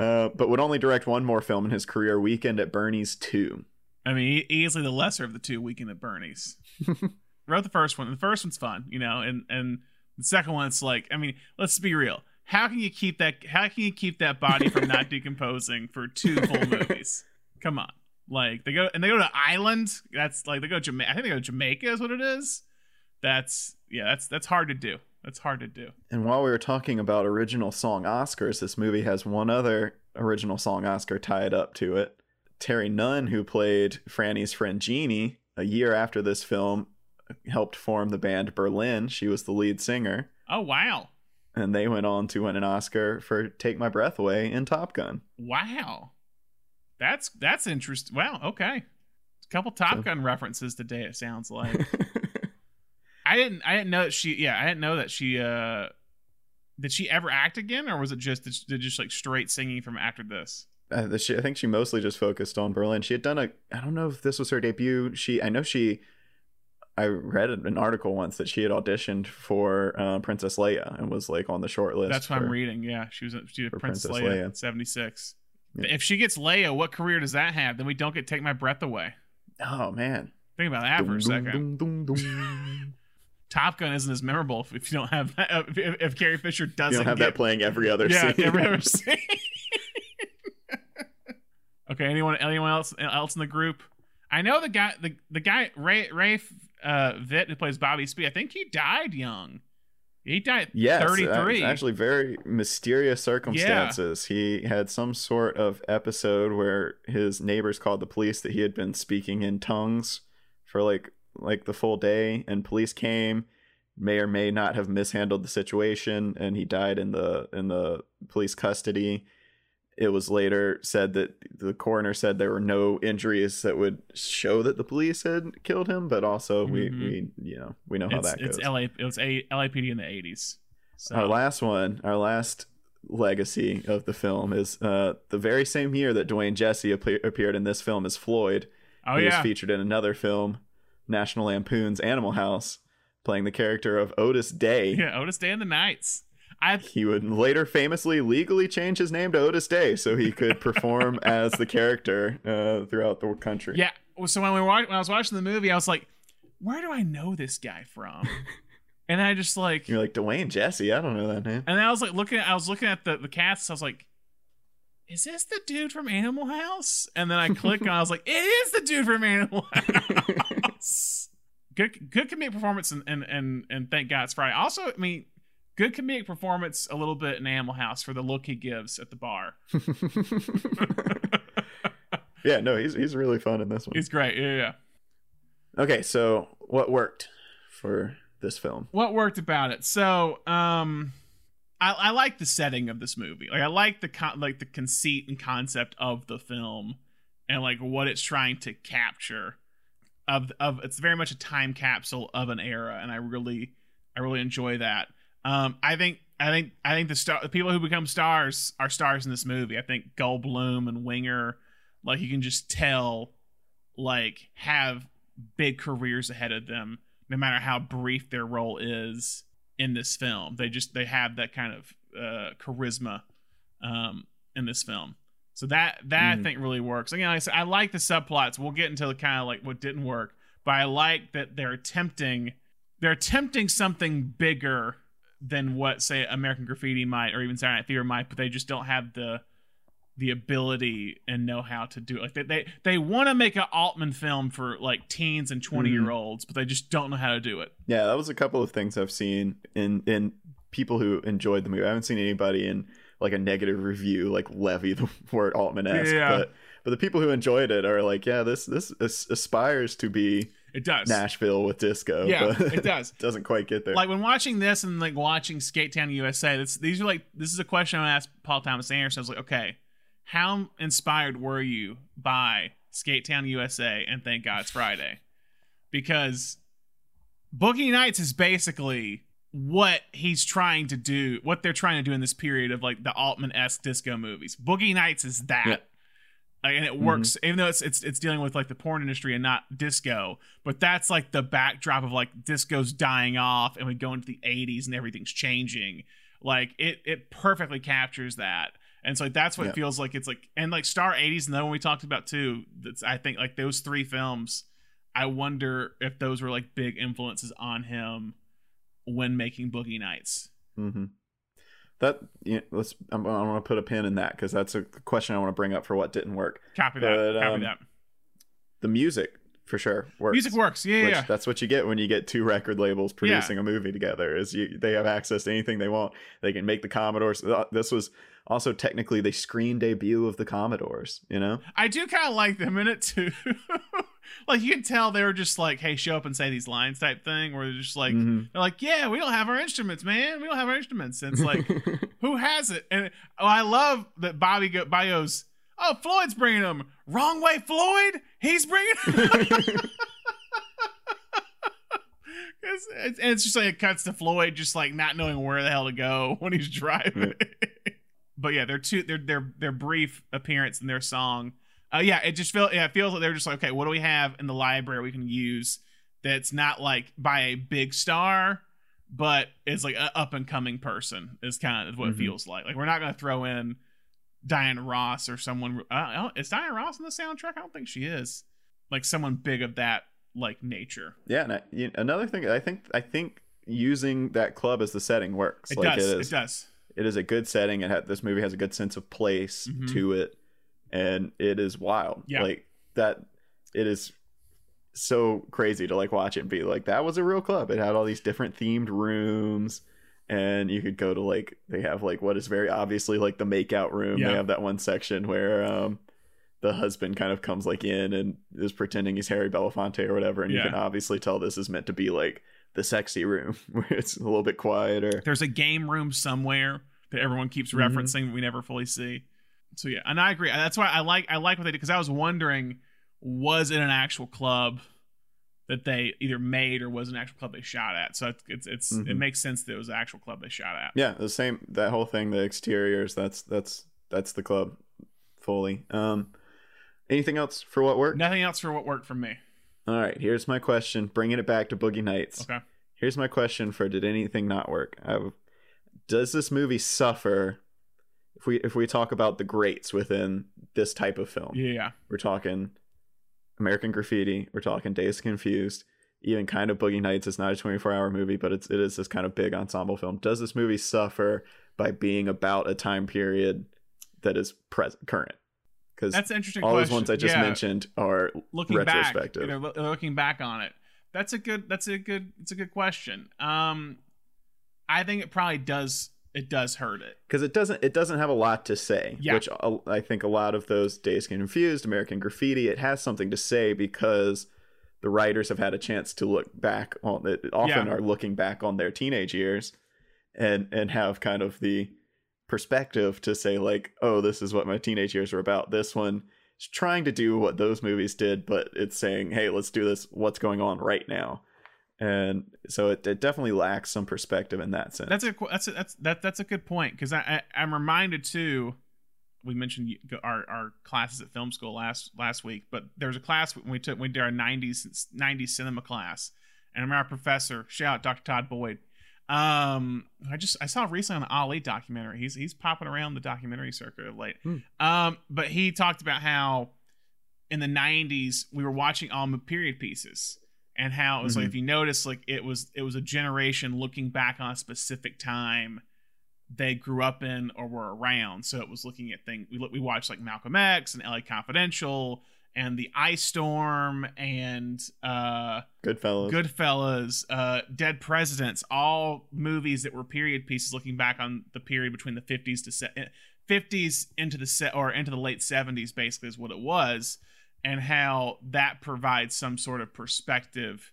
uh, but would only direct one more film in his career, Weekend at Bernie's 2. I mean, easily the lesser of the two Weekend at Bernie's. [LAUGHS] Wrote the first one. The first one's fun, you know, and and the second one's like, I mean, let's be real. How can you keep that? How can you keep that body from not [LAUGHS] decomposing for two full movies? Come on, like they go and they go to Island. That's like they go Jamaica. I think they go to Jamaica is what it is. That's yeah. That's that's hard to do. That's hard to do. And while we were talking about original song Oscars, this movie has one other original song Oscar tied up to it. Terri Nunn, who played Franny's friend Jeannie, a year after this film, helped form the band Berlin. She was the lead singer, Oh wow, and they went on to win an Oscar for Take My Breath Away in Top Gun. wow. That's that's interesting. Wow. Okay. A couple Top So- Gun references today. It sounds like. [LAUGHS] I didn't. I didn't know that she. Yeah, I didn't know that she. uh Did she ever act again, or was it just did just like straight singing from after this? Uh, she, I think she mostly just focused on Berlin. She had done a, I don't know if this was her debut. She, I know she, I read an article once that she had auditioned for uh, Princess Leia and was like on the short list. That's what for- I'm reading. Yeah, she was. She did Princess, Princess Leia, Leia. seventy six. Yeah. If she gets Leia, what career does that have? Then we don't get take my breath away. Oh man. Think about that for a Dum, second. dum. [LAUGHS] Top Gun isn't as memorable if, if you don't have that. If, if Carrie Fisher doesn't You don't have get that playing every other yeah, scene. every other [LAUGHS] scene. okay, anyone anyone else else in the group? I know the guy the the guy Ray Ray uh, Vitte who plays Bobby Speed. I think he died young. He died Yes, thirty uh, actually, very mysterious circumstances. He had some sort of episode where his neighbors called the police that he had been speaking in tongues for like like the full day, and police came, may or may not have mishandled the situation, and he died in the in the police custody. It was later said that the coroner said there were no injuries that would show that the police had killed him, but also we Mhm. we you know we know how it's, that goes. it's LA. It was a LAPD in the eighties. So Our last one, our last legacy of the film is uh, the very same year that DeWayne Jessie appe- appeared in this film as Floyd. oh he yeah, was featured in another film, National Lampoon's Animal House, playing the character of Otis Day. [LAUGHS] yeah. Otis Day and the Knights. I He would later famously legally change his name to Otis Day so he could perform [LAUGHS] as the character uh, throughout the country. yeah. So when we were when I was watching the movie, I was like, where do I know this guy from? [LAUGHS] and I just like You're like DeWayne Jessie. I don't know that name. And then I was like looking at I was looking at the, the cast, I was like, is this the dude from Animal House? And then I click and I was like, it is the dude from Animal House. Good good comedic performance and, and and and thank God it's Friday. Also, I mean, good comedic performance a little bit in Animal House for the look he gives at the bar. [LAUGHS] [LAUGHS] yeah, no, he's he's really fun in this one. He's great. Yeah, yeah. Okay, so what worked for this film? What worked about it? So, um I, I like the setting of this movie. Like I like the con- like the conceit and concept of the film, and like what it's trying to capture. Of of it's very much a time capsule of an era, and I really I really enjoy that. Um, I think I think I think the star the people who become stars are stars in this movie. I think Goldblum and Winger, like you can just tell, like have big careers ahead of them, no matter how brief their role is in this film. They just they have that kind of uh, charisma um, in this film. So that that Mhm. I think really works. Again, like I said, I like the subplots. We'll get into the kind of like what didn't work, but I like that they're attempting they're attempting something bigger than what say American Graffiti might or even Saturday Night Fever might, but they just don't have the the ability and know how to do it. Like they they, they want to make an Altman film for like teens and 20 year olds, but they just don't know how to do it. Yeah, that was a couple of things I've seen in in people who enjoyed the movie. I haven't seen anybody in like a negative review like levy [LAUGHS] the word Altman esque, Yeah. but but the people who enjoyed it are like, yeah, this this aspires to be It does. Nashville with disco. Yeah, it [LAUGHS] does. doesn't quite get there. Like when watching this and like watching Skatetown USA, this these are like this is a question I asked Paul Thomas Anderson. I was like, okay, how inspired were you by Skatetown USA and Thank God It's Friday? Because Boogie Nights is basically what he's trying to do, what they're trying to do in this period of like the Altman esque disco movies. Boogie Nights is that. Yeah. Like, and it works, mm-hmm. even though it's it's it's dealing with like the porn industry and not disco. But that's like the backdrop of like disco's dying off, and we go into the '80s and everything's changing. Like it it perfectly captures that, and so like, that's what Yeah. it feels like. It's like and like Star '80s, and then when we talked about too, that's I think like those three films. I wonder if those were like big influences on him when making Boogie Nights. hmm That yeah, let's. I'm, I want to put a pin in that because that's a question I want to bring up for what didn't work. Copy that. But, copy um, that. The music for sure works. Music works. Yeah, Which yeah. that's what you get when you get two record labels producing a movie together. Is you they have access to anything they want. They can make the Commodores. uh, This was also technically the screen debut of the Commodores. You know, I do kind of like them in it too. [LAUGHS] like you can tell they were just like, "Hey, show up and say these lines" type thing. Where they're just like, Mhm. they're like, "Yeah, we don't have our instruments, man. We don't have our instruments." And it's like, [LAUGHS] who has it? And oh, I love that Bobby go, goes, "Oh, Floyd's bringing them. Wrong way, Floyd. He's bringing." 'em." [LAUGHS] It's, it's, and it's just like it cuts to Floyd just like not knowing where the hell to go [LAUGHS] when he's driving. but yeah, their two their their their brief appearance in their song. Uh, yeah, it just feels yeah, it feels like they're just like, okay, what do we have in the library we can use that's not like by a big star, but is like an up and coming person is kind of what Mhm. it feels like. Like we're not gonna throw in Diana Ross or someone. Uh, is Diana Ross in the soundtrack? I don't think she is. Like someone big of that like nature. yeah. And I, you, another thing, I think I think using that club as the setting works. It like does. it It, is. does. It is a good setting. It had this movie has a good sense of place Mhm. to it, and it is wild. Yeah. Like that. It is so crazy to like watch it and be like that was a real club. It had all these different themed rooms. And you could go to like they have like what is very obviously like the makeout room. Yeah. They have that one section where um the husband kind of comes like in and is pretending he's Harry Belafonte or whatever, and Yeah. you can obviously tell this is meant to be like the sexy room [LAUGHS] where it's a little bit quieter. There's a game room somewhere that everyone keeps Mhm. referencing but we never fully see. So yeah, and I agree. That's why I like I like what they did because I was wondering, was it an actual club that they either made or was an actual club they shot at? So it's it's, it's it makes sense that it was an actual club they shot at. Yeah, the same that whole thing, the exteriors, that's that's that's the club fully. Um anything else for what worked? Nothing else for what worked for me. All right, here's my question, bringing it back to Boogie Nights. Okay. Here's my question for did anything not work? I, does this movie suffer if we if we talk about the greats within this type of film? Yeah. We're talking American Graffiti. We're talking Days Confused. Even kind of Boogie Nights. It's not a 24 hour movie, but it's it is this kind of big ensemble film. Does this movie suffer by being about a time period that is present, current? Because That's interesting all those ones I just Yeah. mentioned are looking back retrospective. they're, they're looking back on it that's a good that's a good it's a good question um i think it probably does it does hurt it because it doesn't it doesn't have a lot to say Yeah. which uh, i think a lot of those days get confused american graffiti it has something to say because the writers have had a chance to look back on it often Yeah. are looking back on their teenage years and and have kind of the perspective to say like, oh, this is what my teenage years were about. This one is trying to do what those movies did, but it's saying, hey, let's do this. What's going on right now? And so it, it definitely lacks some perspective in that sense. That's a that's a, that's that that's a good point because I, I I'm reminded too. We mentioned our our classes at film school last last week, but there was a class when we took we did our '90s '90s cinema class, and I remember our professor, shout out Dr. Todd Boyd. Um, I just I saw recently on the Ali documentary. He's he's popping around the documentary circuit of late. Um, but he talked about how in the 90s we were watching all the period pieces and how it was like Mhm. if you notice like it was it was a generation looking back on a specific time they grew up in or were around so it was looking at things we look, we watched like Malcolm X and LA Confidential and the Ice Storm and uh Goodfellas. Goodfellas, uh, Dead Presidents, all movies that were period pieces looking back on the period between the 50s to se- 50s into the set or into the late 70s basically is what it was and how that provides some sort of perspective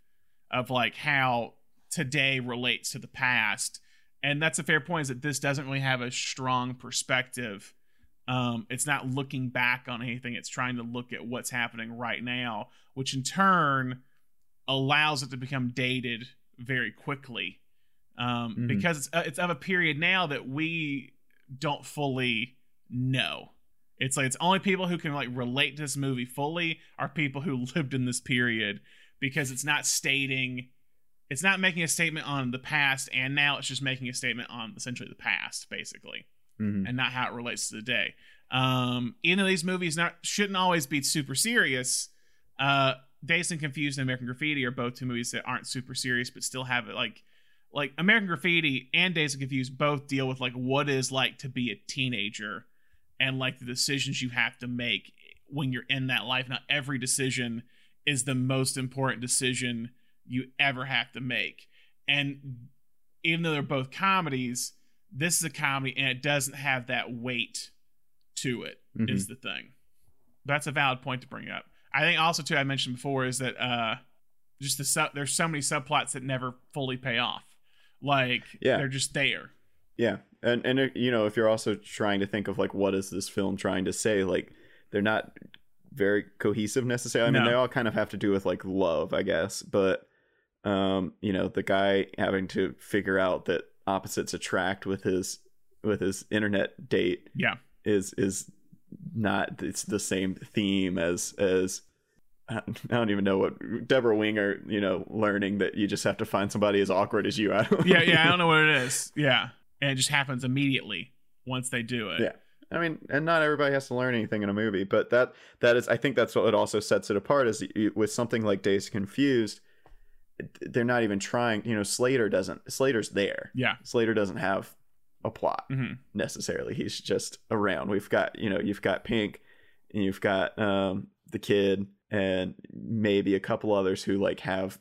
of like how today relates to the past. And that's a fair point is that this doesn't really have a strong perspective. Um, it's not looking back on anything. It's trying to look at what's happening right now which in turn allows it to become dated very quickly. Um, Mhm. because it's, uh, it's of a period now that we don't fully know it's like it's only people who can like relate to this movie fully are people who [LAUGHS] lived in this period because it's not stating it's not making a statement on the past and now it's just making a statement on essentially the past basically Mhm. and not how it relates to today um even though these movies not shouldn't always be super serious. Uh Dazed and Confused and American Graffiti are both two movies that aren't super serious but still have it like like American Graffiti and Dazed and Confused both deal with like what is like to be a teenager and like the decisions you have to make when you're in that life. Not every decision is the most important decision you ever have to make. And even though they're both comedies, this is a comedy and it doesn't have that weight to it. Is Mhm. the thing. That's a valid point to bring up. I think also too I mentioned before is that uh just the sub there's so many subplots that never fully pay off. Like Yeah. they're just there. Yeah, and and you know if you're also trying to think of like what is this film trying to say, like they're not very cohesive necessarily. I mean, No. they all kind of have to do with like love, I guess, but um, you know, the guy having to figure out that opposites attract with his with his internet date Yeah. is is not it's the same theme as as [LAUGHS] I don't even know what Debra Winger, you know, learning that you just have to find somebody as awkward as you. I don't Yeah, yeah, I don't know what it [LAUGHS] is. Yeah. And it just happens immediately once they do it. Yeah. I mean, and not everybody has to learn anything in a movie, but that that is, I think that's what also sets it apart. Is you- with something like Days Confused, they're not even trying. You know, Slater doesn't. Slater's there. Yeah. Slater doesn't have a plot hmm necessarily. He's just around. We've got you know, you've got Pink, and you've got um the kid, and maybe a couple others who like have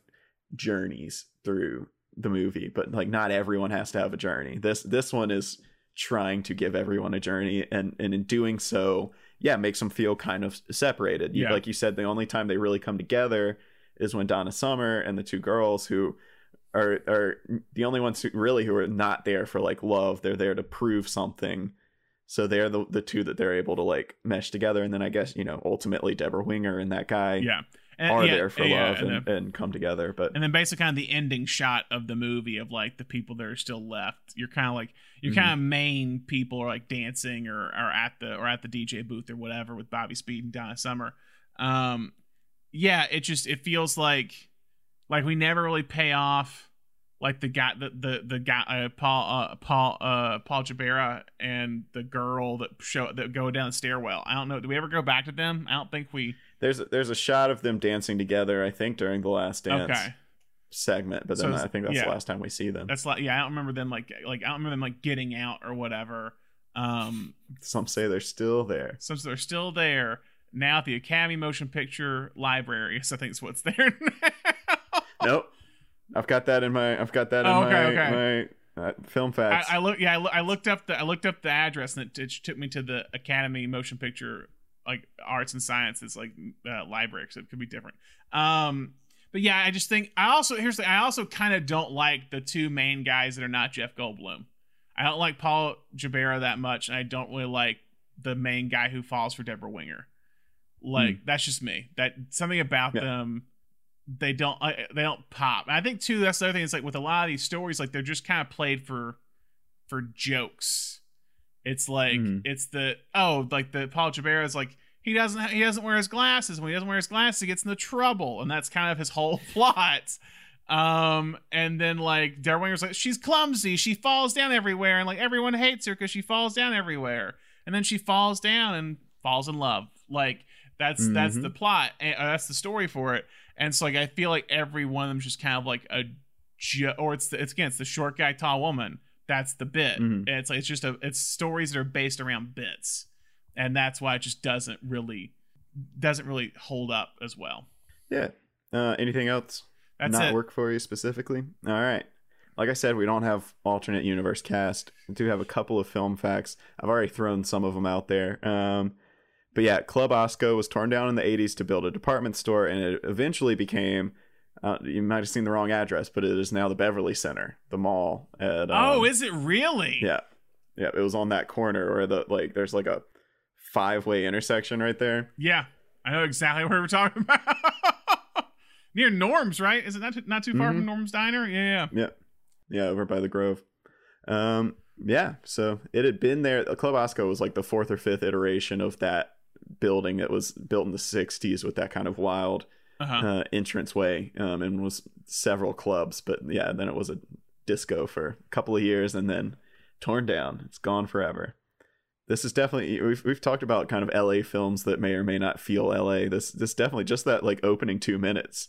journeys through the movie, but like not everyone has to have a journey. This this one is trying to give everyone a journey, and and in doing so, yeah, makes them feel kind of separated. Yeah. Like you said, the only time they really come together is when Donna Summer and the two girls who are are the only ones who really who are not there for like love. They're there to prove something. So they're the the two that they're able to like mesh together. And then I guess you know ultimately Debra Winger and that guy Yeah. And- are yeah, there for yeah, love and and, and come together. But And then basically kind of the ending shot of the movie of like the people that are still left. You're kind of like your Mhm. kind of main people are like dancing or are at the or at the DJ booth or whatever with Bobby Speed and Donna Summer. Um yeah, it just it feels like like we never really pay off like the guy the the the guy uh, Paul uh, Paul uh Paul Jabara and the girl that show that go down the stairwell. I don't know. Do we ever go back to them? I don't think we there's there's a shot of them dancing together. I think during the last dance Okay. segment. But then it's- I think that's yeah. the last time we see them. That's like yeah, I don't remember them like like I don't remember them like getting out or whatever. Um Some say they're still there. since they're still there now at the Academy Motion Picture Library, so I think it's what's [LAUGHS] there now. nope. I've got that in my. I've got that in Oh, okay, my okay. my uh, film I, facts. I look yeah, I, loo- I looked up the I looked up the address and it, it took me to the Academy Motion Picture like Arts and Sciences like uh, library, so it could be different. Um, but yeah, I just think I also here's the I also kind of don't like the two main guys that are not Jeff Goldblum. I don't like Paul Jabara that much, and I don't really like the main guy who falls for Debra Winger. Like that's just me. That something about. Yeah. them they don't uh, they don't pop. And I think too that's the other thing. Is like with a lot of these stories, like they're just kind of played for for jokes. It's like Mhm. it's the oh like the Paul Jabara is like he doesn't he doesn't wear his glasses. When he doesn't wear his glasses, he gets into trouble, and that's kind of his whole [LAUGHS] plot. Um, and then like Debra Winger's like she's clumsy, she falls down everywhere, and like everyone hates her because she falls down everywhere. And then she falls down and falls in love. Like that's that's Mhm. the plot, and, uh, that's the story for it. And so like I feel like every one of them's just kind of like a jo- or it's the, it's again it's the short guy tall woman. That's the bit. Mhm. It's like it's just a it's stories that are based around bits, and that's why it just doesn't really doesn't really hold up as well. Yeah. Uh, anything else That's not it. work for you specifically? All right. Like I said, we don't have alternate universe cast. We do have a couple of film facts. I've already thrown some of them out there. Um, but yeah, Club Osko was torn down in the 80s to build a department store, and it eventually became. Uh, you might have seen the wrong address, but it is now the Beverly Center, the mall. At, oh, um, is it really? yeah, yeah. It was on that corner where the like there's like a five way intersection right there. Yeah, I know exactly what we're talking [LAUGHS] about. Near Norm's, right? Is it not too, not too far Mhm. from Norm's Diner? Yeah, yeah. Yeah. Yeah, over by the Grove. Um, yeah, so it had been there. Club Osko was like the fourth or fifth iteration of that building that was built in the 60s with that kind of wild Uh-huh. uh, entranceway um, and was several clubs. But yeah, then it was a disco for a couple of years and then torn down. It's gone forever. This is definitely we've we've talked about kind of LA films that may or may not feel LA. This this definitely just that like opening two minutes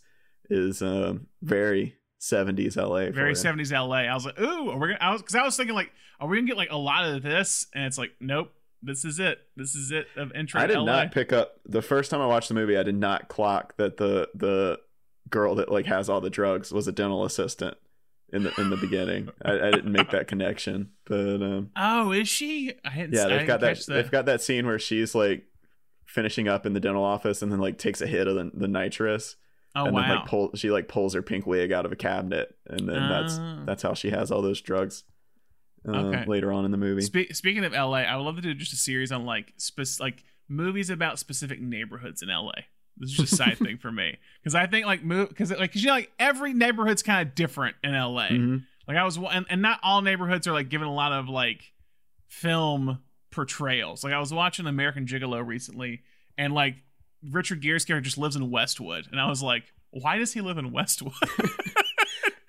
is um, very 70s LA. Very 70s LA. I was like, ooh, are we gonna, I was, cause I was thinking like, are we gonna get like a lot of this? And it's like, nope, this is it. This is it of entry I did LA. not pick up the first time I watched the movie. I did not clock that the the girl that like has all the drugs was a dental assistant in the in the beginning. I, I didn't make that connection, but um, oh, is she? I hadn't, yeah, they've got that, they've got that scene where she's like finishing up in the dental office and then like takes a hit of the, the nitrous. oh, and wow. then like pull she like pulls her pink wig out of a cabinet and then that's Oh. that's how she has all those drugs uh, Okay. later on in the movie. Spe- speaking of LA, I would love to do just a series on like spec- like movies about specific neighborhoods in LA. This is just a side [LAUGHS] thing for me because I think like move because like 'cause, you know like every neighborhood's kind of different in LA. Mhm. Like I was and, and not all neighborhoods are like given a lot of like film portrayals. Like I was watching American Gigolo recently and like Richard Gere's character just lives in Westwood and I was like, why does he live in Westwood? [LAUGHS]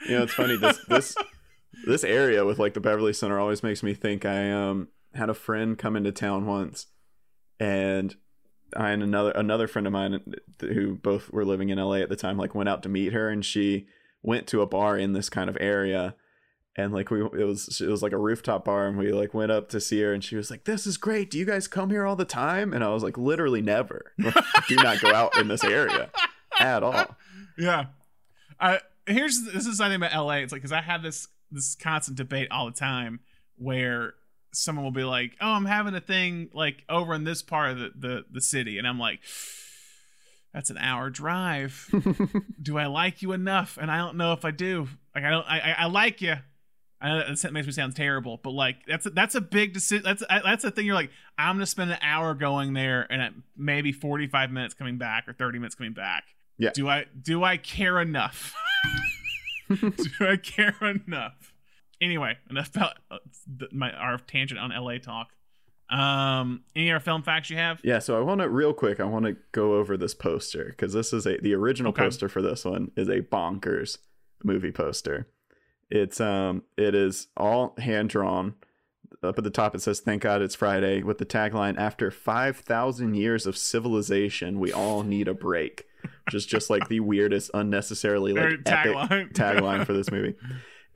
you know it's funny this this [LAUGHS] this area with like the beverly center always makes me think i um had a friend come into town once and i and another another friend of mine who both were living in la at the time like went out to meet her and she went to a bar in this kind of area and like we it was it was like a rooftop bar and we like went up to see her and she was like this is great do you guys come here all the time and i was like literally never [LAUGHS] do not go out in this area at all Yeah. I here's this is something about LA. It's like because I have this this constant debate all the time where someone will be like, "Oh, I'm having a thing like over in this part of the the, the city," and I'm like, "That's an hour drive. [LAUGHS] do I like you enough?" And I don't know if I do. Like I don't. I I, like you. I know that makes me sound terrible, but like that's a, that's a big decision. That's that's a thing. You're like, I'm gonna spend an hour going there and maybe 45 minutes coming back or 30 minutes coming back. Yeah. Do I do I care enough? [LAUGHS] [LAUGHS] do I care enough? Anyway, enough about uh, my our tangent on LA talk. Um, any other film facts you have? Yeah, so I want to real quick. I want to go over this poster because this is a the original Okay. poster for this one is a bonkers movie poster. It's um it is all hand drawn. Up at the top it says "Thank God it's Friday" with the tagline "After five thousand years of civilization, we all need a break," which is just like the weirdest, unnecessarily like tagline. [LAUGHS] tagline for this movie.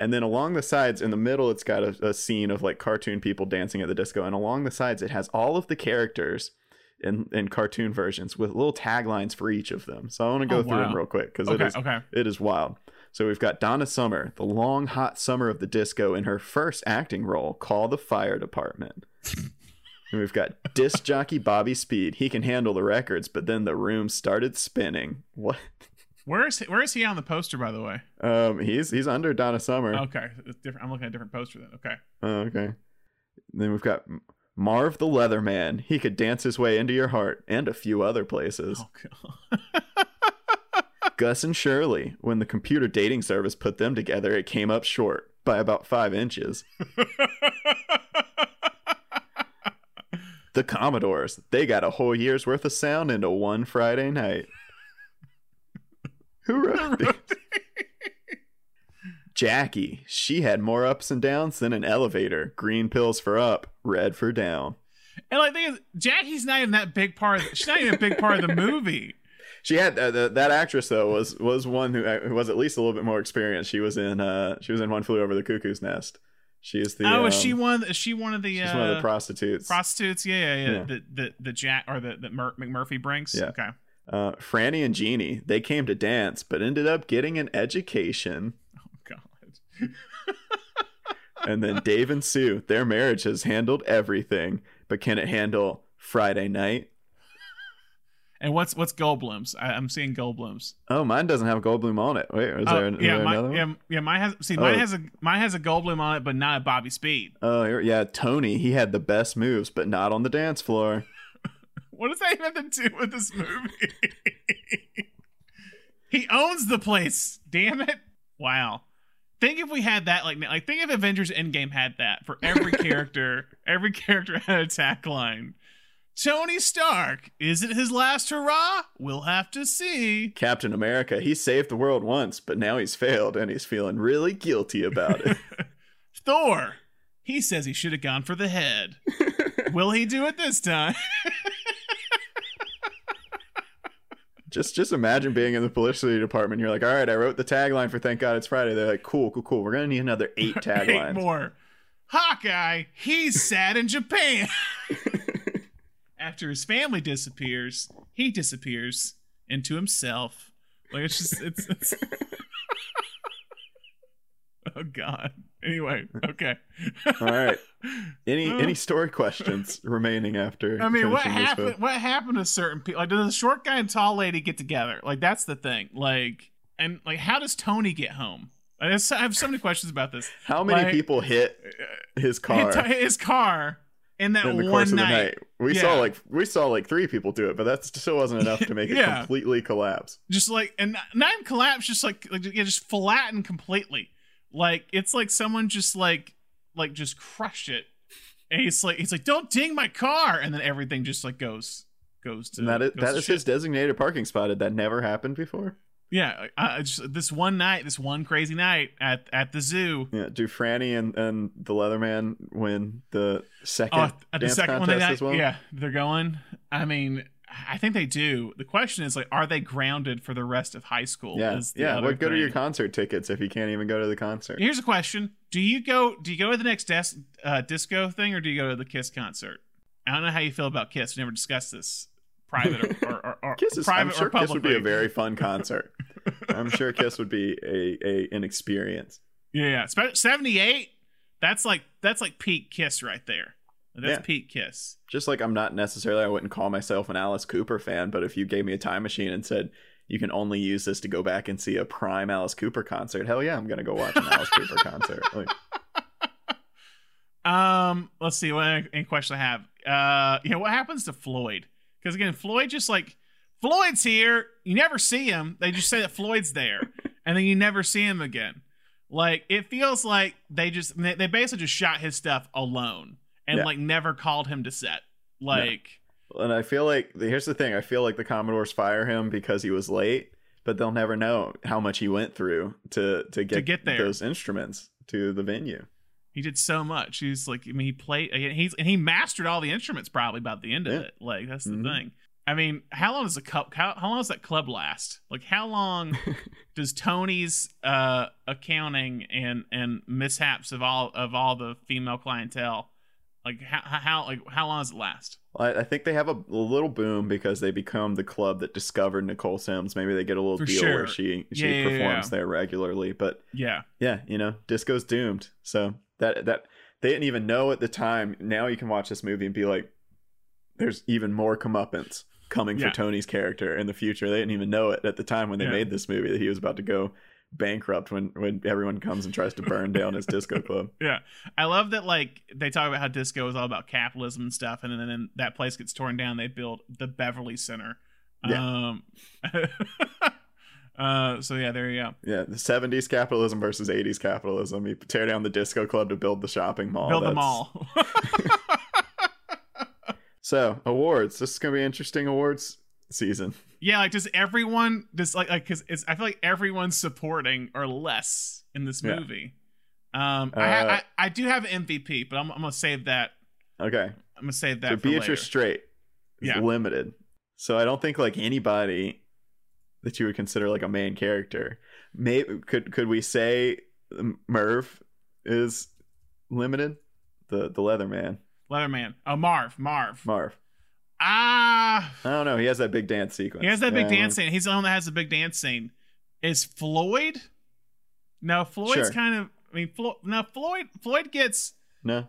And then along the sides, in the middle, it's got a, a scene of like cartoon people dancing at the disco. And along the sides, it has all of the characters in, in cartoon versions with little taglines for each of them. So I want to go Oh, through them real quick because Okay, it is okay. it is wild. So we've got Donna Summer, the long hot summer of the disco, in her first acting role, call the fire department. And we've got disc jockey Bobby Speed. He can handle the records, but then the room started spinning. What? Where is he, where is he on the poster, by the way? Um, he's he's under Donna Summer. Okay, it's different. I'm looking at a different poster then. Okay. Oh, okay. Then we've got Marv the Leatherman. He could dance his way into your heart and a few other places. Oh god. [LAUGHS] Gus and Shirley. When the computer dating service put them together, it came up short by about five inches. [LAUGHS] the Commodores. They got a whole year's worth of sound into one Friday night. Who wrote these? Jackie. She had more ups and downs than an elevator. Green pills for up, red for down. And like, the thing is, Jackie's not even that big part. Of, she's not even a big part of the movie. [LAUGHS] She had uh, the, that actress though was was one who, uh, who was at least a little bit more experienced. She was in uh she was in One Flew Over the Cuckoo's Nest. She is the oh, is um, she one? Is she one of the? she's uh, one of the prostitutes. prostitutes? Yeah, yeah, yeah. Yeah. The the the Jack or the that Mur- McMurphy brings. Yeah. Okay. uh, Franny and Jeannie they came to dance, but ended up getting an education. Oh God. [LAUGHS] And then Dave and Sue, their marriage has handled everything, but can it handle Friday night? And what's what's Goldblum's? I, I'm seeing Goldblum's. Oh, mine doesn't have Goldblum on it. Wait, is Oh, there, yeah, there my, another one? yeah, yeah. Mine has see, mine Oh. has a mine has a Goldblum on it, but not a Bobby Speed. Oh, yeah, Tony. He had the best moves, but not on the dance floor. [LAUGHS] What does that even have to do with this movie? [LAUGHS] he owns the place. Damn it! Wow. Think if we had that, like, like think if Avengers Endgame had that for every [LAUGHS] character. every character had a tagline. Tony Stark, is it his last hurrah? We'll have to see. Captain America, he saved the world once, but now he's failed and he's feeling really guilty about it. [LAUGHS] Thor, he says he should have gone for the head. [LAUGHS] Will he do it this time? just just imagine being in the publicity department. You're like, all right, I wrote the tagline for Thank God It's Friday. They're like, cool, cool, cool. We're gonna need another eight [LAUGHS] taglines. Eight more. Hawkeye, he's sad in Japan. After his family disappears, he disappears into himself. Like it's just it's, it's... [LAUGHS] Oh god. Anyway, okay. All right. Any [LAUGHS] any story questions remaining after? I mean, what happened? What happened to certain people? Like, does the short guy and tall lady get together? Like, that's the thing. Like, and like, how does Tony get home? I have so many questions about this. How many Like, people hit his car His car in that in the one course of the night. night? We Yeah. saw like we saw like three people do it, but that still wasn't enough to make it completely collapse. just like and not- even collapse, just like like yeah, just flattened completely. Like it's like someone just like like just crushed it. And he's like he's like, don't ding my car, and then everything just like goes goes to And that is that is his designated parking spot. Did that never happened before? Yeah, uh, just this one night, this one crazy night at at the zoo. Yeah. Do Franny and, and the Leatherman win the second Oh, at the second one, contest they as well? yeah, they're going. I mean, I think they do. The question is like, are they grounded for the rest of high school? Yeah. Yeah. What good are your concert tickets if you can't even go to the concert? Here's a question: Do you go? Do you go to the next des- uh, disco thing, or do you go to the Kiss concert? I don't know how you feel about Kiss. We never discussed this, private or, or, or, or [LAUGHS] Kiss is, private I'm sure or Kiss would be a very fun concert. [LAUGHS] I'm sure Kiss would be a, a an experience. yeah, yeah. Seventy-eight. That's like that's like peak Kiss right there. That's Yeah. peak Kiss. Just like I'm not necessarily, I wouldn't call myself an Alice Cooper fan, but if you gave me a time machine and said you can only use this to go back and see a prime Alice Cooper concert, hell yeah, I'm gonna go watch an Alice Cooper concert. Like, [LAUGHS] Um, let's see what any question I have. Uh, you know what happens to Floyd? Because again, Floyd just like Floyd's here. You never see him. They just say that Floyd's there, [LAUGHS] and then you never see him again. Like it feels like they just they basically just shot his stuff alone and Yeah. like never called him to set. Like and I feel like here's the thing: I feel like the Commodores fire him because he was late, but they'll never know how much he went through to to get, get there. those instruments to the venue. he did so much. He's like, I mean, he played. He's and he mastered all the instruments probably by the end of Yeah. it. Like that's the Mhm. thing. I mean, how long does the cup? How, how long does that club last? Like, how long [LAUGHS] does Tony's uh, accounting and and mishaps of all of all the female clientele? Like, how how like how long does it last? I, I think they have a, a little boom because they become the club that discovered Nicole Sims. Maybe they get a little For deal sure. where she she Yeah, yeah, performs yeah. there regularly. But Yeah, yeah, you know, disco's doomed. So that that they didn't even know at the time. Now you can watch this movie and be like, "There's even more comeuppance coming Yeah. for Tony's character in the future. They didn't even know it at the time when they Yeah. made this movie that he was about to go bankrupt when when everyone comes and tries to burn [LAUGHS] down his disco club. Yeah, I love that. Like they talk about how disco is all about capitalism and stuff, and then then that place gets torn down. They build the Beverly Center. Yeah. Um, [LAUGHS] uh, so yeah, there you go. Yeah, the 70s capitalism versus 80s capitalism. You tear down the disco club to build the shopping mall. Build the mall. [LAUGHS] So, awards. This is going to be interesting awards season. yeah, like does everyone does like like because it's I feel like everyone's supporting or less in this Yeah. movie. Um, I, ha- Uh, I I do have an MVP, but I'm, I'm gonna save that. Okay. I'm gonna save that so for Beatrice. Straight is Yeah. limited. So I don't think like anybody that you would consider like a main character. Maybe could could we say Merv is limited? The the leather man. Leatherman. Oh, Marv. Marv. Marv. Ah. I don't know. He has that big dance sequence. He has that big Yeah, dance scene. He's the one that has the big dance scene. Is Floyd? No, Floyd's Sure. kind of. I mean, Flo, no, Floyd. Floyd gets No.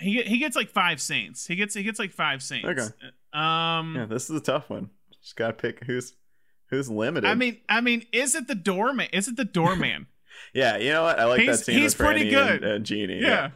he he gets like five scenes. He gets he gets like five scenes. Okay. Um. Yeah, this is a tough one. Just gotta pick who's who's limited. I mean, I mean, is it the doorman? Is it the doorman? [LAUGHS] yeah, you know what? I like He's- that scene he's pretty Franny and, good. and Jeannie. yeah.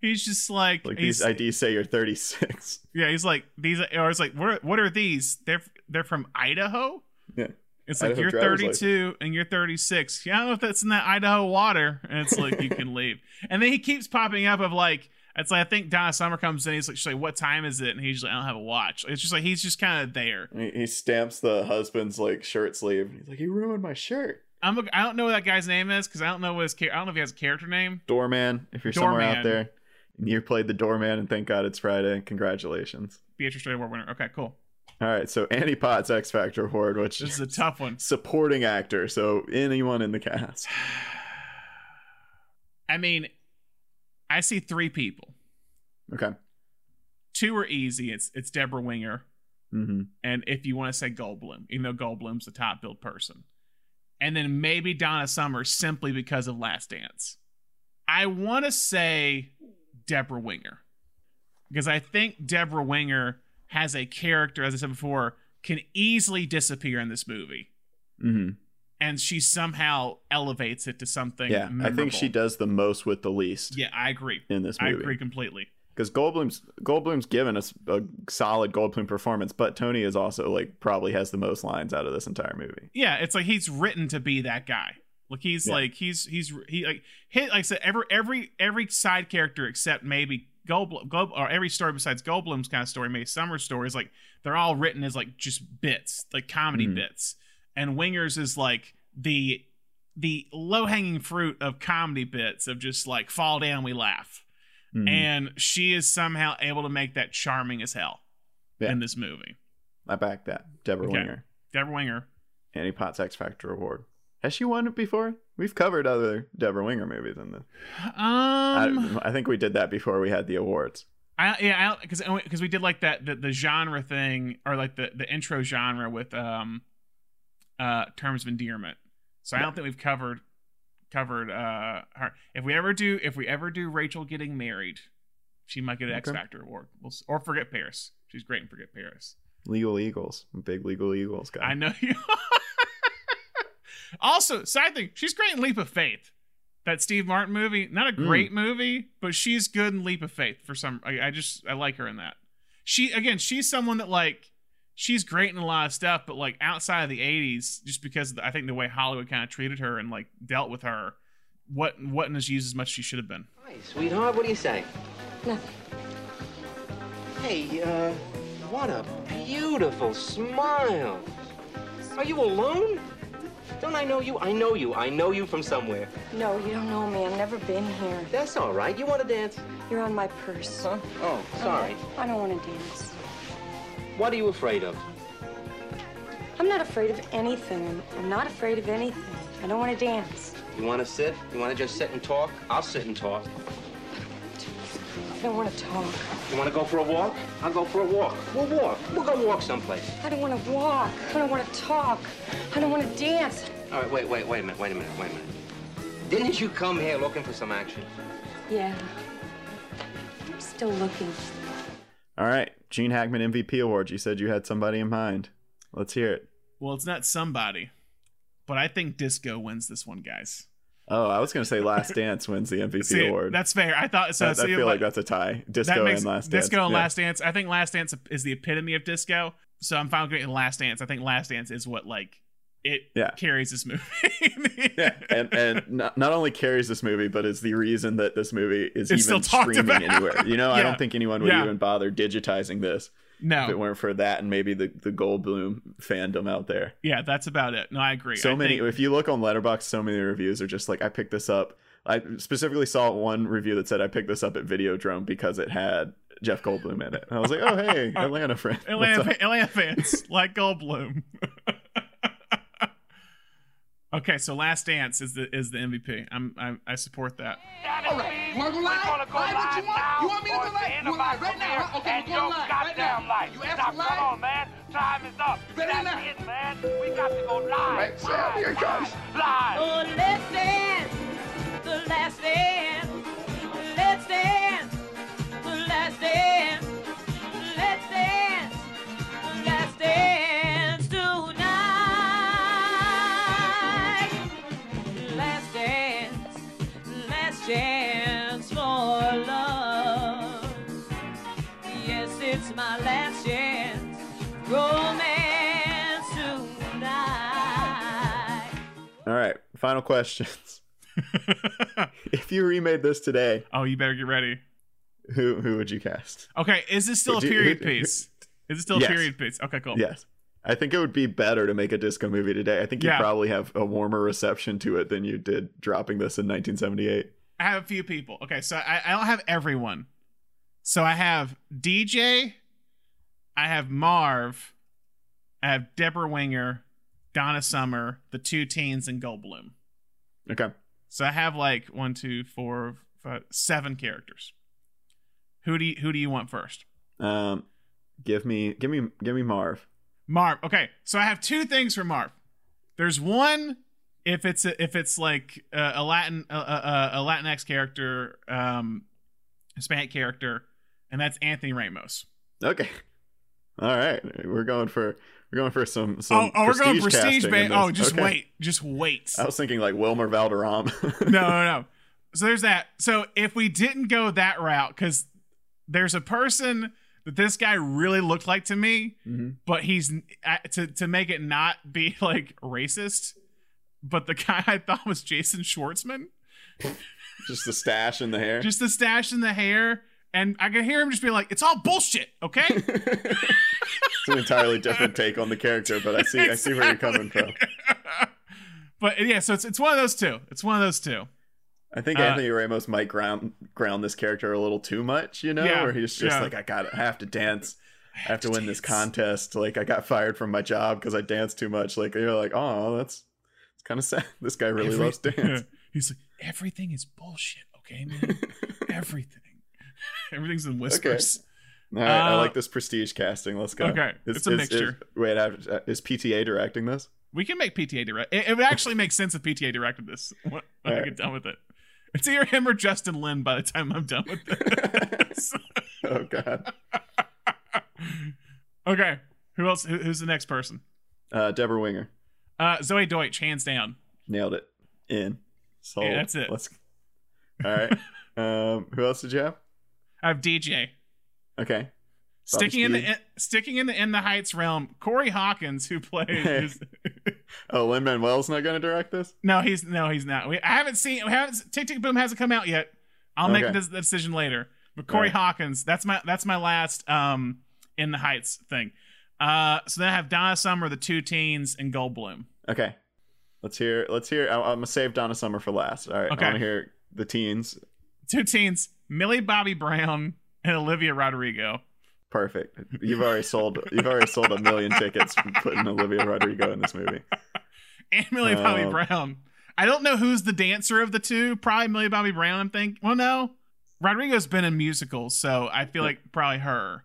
He's just like, Like these IDs say you're 36. [LAUGHS] yeah. He's like these, or it's like, what? What are these? They're they're from Idaho. Yeah. It's like you're driver's 32 and you're 36. Yeah, I don't know if that's in that Idaho water. And it's like you can [LAUGHS] leave. And then he keeps popping up of like it's like I think Donna Summer comes in. He's like, she's like, what time is it? And he's like, I don't have a watch. It's just like he's just kind of there. He, he stamps the husband's like shirt sleeve. He's like, "You ruined my shirt." I'm I don't know what that guy's name is because I don't know what his I don't know if he has a character name. Doorman. If you're somewhere out there, you played the doorman, and thank God it's Friday. Congratulations. Beatrice Award winner. Okay, cool. All right, so Annie Potts X Factor Award, which This is a tough one. supporting actor. So anyone in the cast. [SIGHS] I mean, I see three people. Okay. Two are easy. It's it's Debra Winger. Mm-hmm. and if you want to say Goldblum, even though Goldblum's the top billed person, and then maybe Donna Summer simply because of Last Dance. I want to say Debra Winger because I think Debra Winger has a character, as I said before, can easily disappear in this movie, Mm-hmm. and she somehow elevates it to something. Yeah, I think she does the most with the least Yeah, I agree. in this movie, I agree completely. because Goldblum's Goldblum's given us a solid Goldblum performance, but Tony is also like probably has the most lines out of this entire movie. Yeah, it's like he's written to be that guy. Like he's Yeah. like he's he's he like hit like I said every every every side character except maybe Goldblum, Gold, or every story besides Goldblum's kind of story, maybe Summer's stories, like they're all written as like just bits, like comedy Mhm. bits. And Wingers is like the the low hanging fruit of comedy bits of just like fall down, we laugh. Mhm. And she is somehow able to make that charming as hell Yeah. in this movie. I back that. Debra Okay. Winger, Debra Winger. Annie Potts X Factor Award. Has she won it before? We've covered other Debra Winger movies in this. Um, I, I think we did that before we had the awards. I yeah, because because we did like that the, the genre thing or like the the intro genre with um uh terms of endearment. So I don't think we've covered covered uh her. If we ever do if we ever do Rachel getting married, she might get an X Factor award. We'll, or Forget Paris. She's great in Forget Paris. Legal Eagles, I'm big Legal Eagles guy. I know you. [LAUGHS] also, side thing, she's great in Leap of Faith. That Steve Martin movie, not a Mm. great movie, but she's good in Leap of Faith for some. I, I just I like her in that. She again, she's someone that like she's great in a lot of stuff, but like outside of the '80s, just because of the- I think the way Hollywood kind of treated her and like dealt with her, what wasn't as used as much as she should have been. Hi, sweetheart. What do you say? Nothing. Hey, uh, what a beautiful smile. Are you alone? Don't I know you? I know you. I know you from somewhere. No, you don't know me. I've never been here. That's all right. You want to dance? You're on my purse. Huh? Oh, uh-huh. sorry. I don't want to dance. What are you afraid of? I'm not afraid of anything. I'm, I'm not afraid of anything. I don't want to dance. You want to sit? You want to just sit and talk? I'll sit and talk. I don't want to talk. You want to go for a walk? I'll go for a walk. We'll walk. We'll go walk someplace. I don't want to walk. I don't want to talk. I don't want to dance. All right, wait, wait, wait a minute, wait a minute, wait a minute. Didn't you come here looking for some action? Yeah. I'm still looking. All right, Gene Hackman MVP award. You said you had somebody in mind. Let's hear it. Well, it's not somebody, but I think Disco wins this one, guys. Oh, I was gonna say Last [LAUGHS] Dance wins the MVP See, award. that's fair. I thought so. I, I feel like, like that's a tie. Disco makes- and Last Dance. Disco and Yeah. Last Dance. I think Last Dance is the epitome of disco. So I'm fine with Last Dance. I think Last Dance is what like it Yeah. carries this movie. [LAUGHS] yeah, and and not, not only carries this movie, but is the reason that this movie is It's even streaming about. anywhere. You know, I don't think anyone would Yeah. even bother digitizing this if it weren't for that and maybe the the Goldblum fandom out there. Yeah, that's about it. No, I agree. So I many. think- If you look on Letterboxd, so many reviews are just like, I picked this up. I specifically saw one review that said I picked this up at Videodrome because it had Jeff Goldblum in it. And I was like, oh hey, [LAUGHS] Atlanta friend. What's Atlanta? Atlanta fans like Goldblum. [LAUGHS] okay, so Last Dance is the is the MVP. I'm I, I support that. All right, you want to go live? Live what you want? You want me to go live? You want live right now? huh? Okay, we're going live right now. You asked for live? Come on, man. Time is up. You ready That's now? it, man. We got to go live. Right, Sam, here it comes. Live. Oh, let's dance, the last dance. Let's dance, the last dance. Final questions. [LAUGHS] if you remade this today, Oh, you better get ready. who who would you cast? Okay, is this still a Would you- period who- [LAUGHS] piece? Is it still a period piece? Okay, cool. Yes. I think it would be better to make a disco movie today. I think you'd Yeah. probably have a warmer reception to it than you did dropping this in 1978. I have a few people. Okay, so I, I don't have everyone. So I have DJ, I have Marv, I have Debra Winger, Donna Summer, the two teens, and Goldblum. Okay. So I have like one, two, four, five, seven characters. Who do you, who do you want first? Um, give me, give me, give me Marv. Marv. Okay, so I have two things for Marv. There's one if it's a, if it's like a, a Latin a, a, a Latinx character, um, Hispanic character, and that's Anthony Ramos. Okay. All right, we're going for we're going for some some. Oh, oh we're going prestige, casting in babe. this. Oh, just Okay. wait, just wait. I was thinking like Wilmer Valderrama. [LAUGHS] [LAUGHS] no, no, no. So there's that. So if we didn't go that route, because there's a person that this guy really looked like to me, Mhm. but he's to to make it not be [LAUGHS] like racist. But the guy I thought was Jason Schwartzman, just the stash in the hair. just the stash in the hair, and I can hear him just being like, "It's all bullshit." Okay. [LAUGHS] It's an entirely different take on the character, but I see I see where you're coming from. [LAUGHS] but yeah, so it's it's one of those two. It's one of those two. I think Uh, Anthony Ramos might ground ground this character a little too much, you know, Yeah, where he's just yeah. like, I got I have to dance. I have to win this contest. Like I got fired from my job because I danced too much. Like you're like, oh, that's it's kind of sad. [LAUGHS] This guy really Every- loves dance. He's like, everything is bullshit. Okay, man. everything. [LAUGHS] Everything's in whispers. All right, I Uh, like this prestige casting. Let's go. okay, it's a mixture. Is, wait, is PTA directing this? We can make PTA direct. It, it would actually make sense if PTA directed this [LAUGHS] when I Alright. get done with it. It's either him or Justin Lin by the time I'm done with this. [LAUGHS] Oh God. okay, who else? Who, who's the next person? Uh, Debra Winger Uh, Zoey Deutch, hands down. nailed it. In. So Yeah, that's it. Let's. All right. um, who else did you have? I have DJ. Okay. Sticking in the in, sticking in the in the Heights realm, Corey Hawkins, who plays [LAUGHS] Oh, Lin Manuel's not going to direct this. no, he's no, he's not. We, I haven't seen. We haven't. Tick Tick Boom hasn't come out yet. I'll make Okay. this the decision later. But Corey Alright. Hawkins, that's my that's my last um in the Heights thing. Uh, so then I have Donna Summer, the two teens, and Goldblum. Okay. Let's hear. Let's hear. I, I'm gonna save Donna Summer for last. All right. Okay. I want to hear the teens. Two teens, Millie Bobby Brown and Olivia Rodrigo. Perfect. You've already sold. You've already sold a million tickets putting Olivia Rodrigo in this movie. [LAUGHS] And Millie Bobby Um, Brown. I don't know who's the dancer of the two. Probably Millie Bobby Brown. I'm thinking. Well, no, Rodrigo's been in musicals, so I feel like probably her.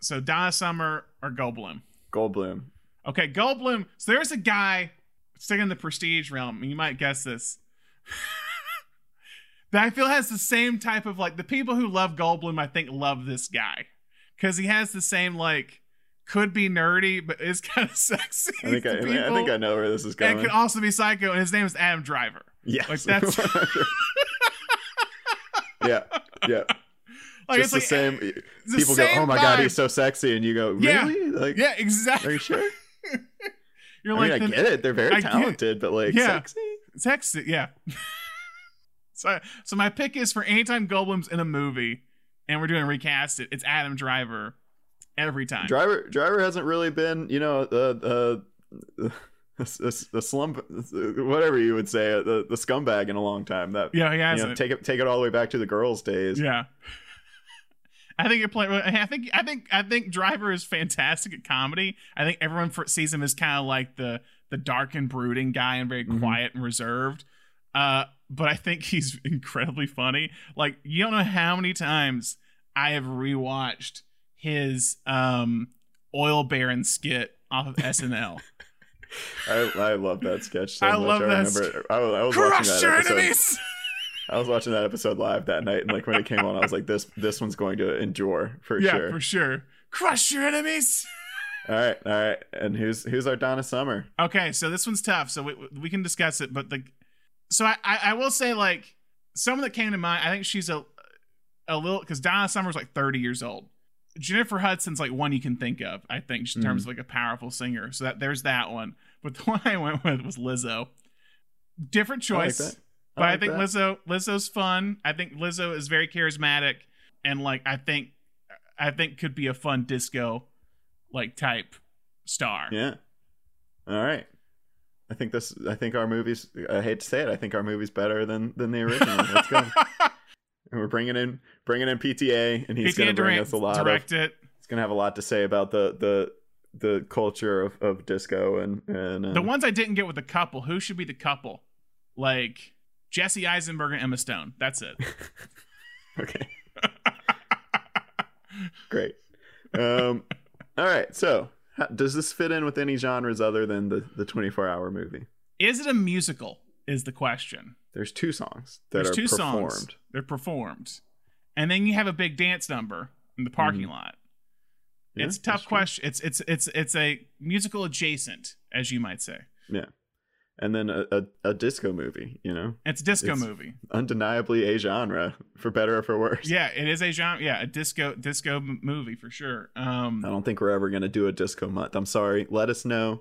So Donna Summer or Goldblum. Goldblum. Okay, Goldblum. So there's a guy sticking in the prestige realm, you might guess this. [LAUGHS] that I feel has the same type of like the people who love Goldblum, I think love this guy. because he has the same like could be nerdy but is [LAUGHS] kind of sexy. I think I, I think I know where this is going. And could also be psycho, and his name is Adam Driver. Yes. like that's [LAUGHS] yeah, yeah. [LAUGHS] Like, Just it's the like- same. the People go, "Oh my god, he's so sexy," and you go, Yeah. "Really? Like, yeah, exactly. are you sure?" You're I like, mean, I get it. They're very I talented, but like, yeah, sexy. sexy, yeah. So, so my pick is for anytime Goldblum's in a movie, and we're doing a recast it. It's Adam Driver every time. Driver Driver hasn't really been, you know, the uh, [LAUGHS] the the slump, whatever you would say, uh, the the scumbag in a long time. That Yeah, he you know, hasn't. take it take it all the way back to the girls' days. Yeah. [LAUGHS] I think you're playing. I think. I think. I think Driver is fantastic at comedy. I think everyone for, sees him as kind of like the the dark and brooding guy and very Mhm. quiet and reserved. Uh, but I think he's [LAUGHS] incredibly funny. Like you don't know how many times I have rewatched his um oil baron skit off of [LAUGHS] SNL. I, I love that sketch so I much. love I that remember. I, was- I was Crush watching that your episode. enemies! [LAUGHS] I was watching that episode live that night, and like when it came on, I was like, "This this one's going to endure for yeah, sure." Yeah, for sure. Crush your enemies. All right, all right. And who's who's our Donna Summer? Okay, so this one's tough. So we, we can discuss it, but the so I, I I will say like someone that came to mind. I think she's a a little because Donna Summer's like thirty years old. Jennifer Hudson's like one you can think of. I think in terms mm. of like a powerful singer. So that there's that one. But the [LAUGHS] one I went with was Lizzo. Different I like choice. I but I think that. Lizzo Lizzo's fun. I think Lizzo is very charismatic and like I think I think could be a fun disco like type star. Yeah. All right. I think this. I think our movies. I hate to say it. I think our movie's better than than the original. [LAUGHS] Let's go. And we're bringing in bringing in PTA, and he's going to bring direct- us a lot direct of. it. He's going to have a lot to say about the the the culture of, of disco and and uh, The ones I didn't get with the couple, who should be the couple? Like Jesse Eisenberg and Emma Stone. That's it. [LAUGHS] Okay. [LAUGHS] Great. Um, all right. So, how, does this fit in with any genres other than the the 24 hour movie? Is it a musical? Is the question. There's two songs that There's are two performed. songs. They're performed. And then you have a big dance number in the parking lot. Mm-hmm. Yeah, it's a tough question. It's it's it's it's a musical adjacent, as you might say. Yeah. And then a, a, a disco movie, you know? It's a disco movie. Undeniably a genre, for better or for worse. Yeah, it is a genre. Yeah, a disco disco movie for sure. Um, I don't think we're ever going to do a disco month. I'm sorry. Let us know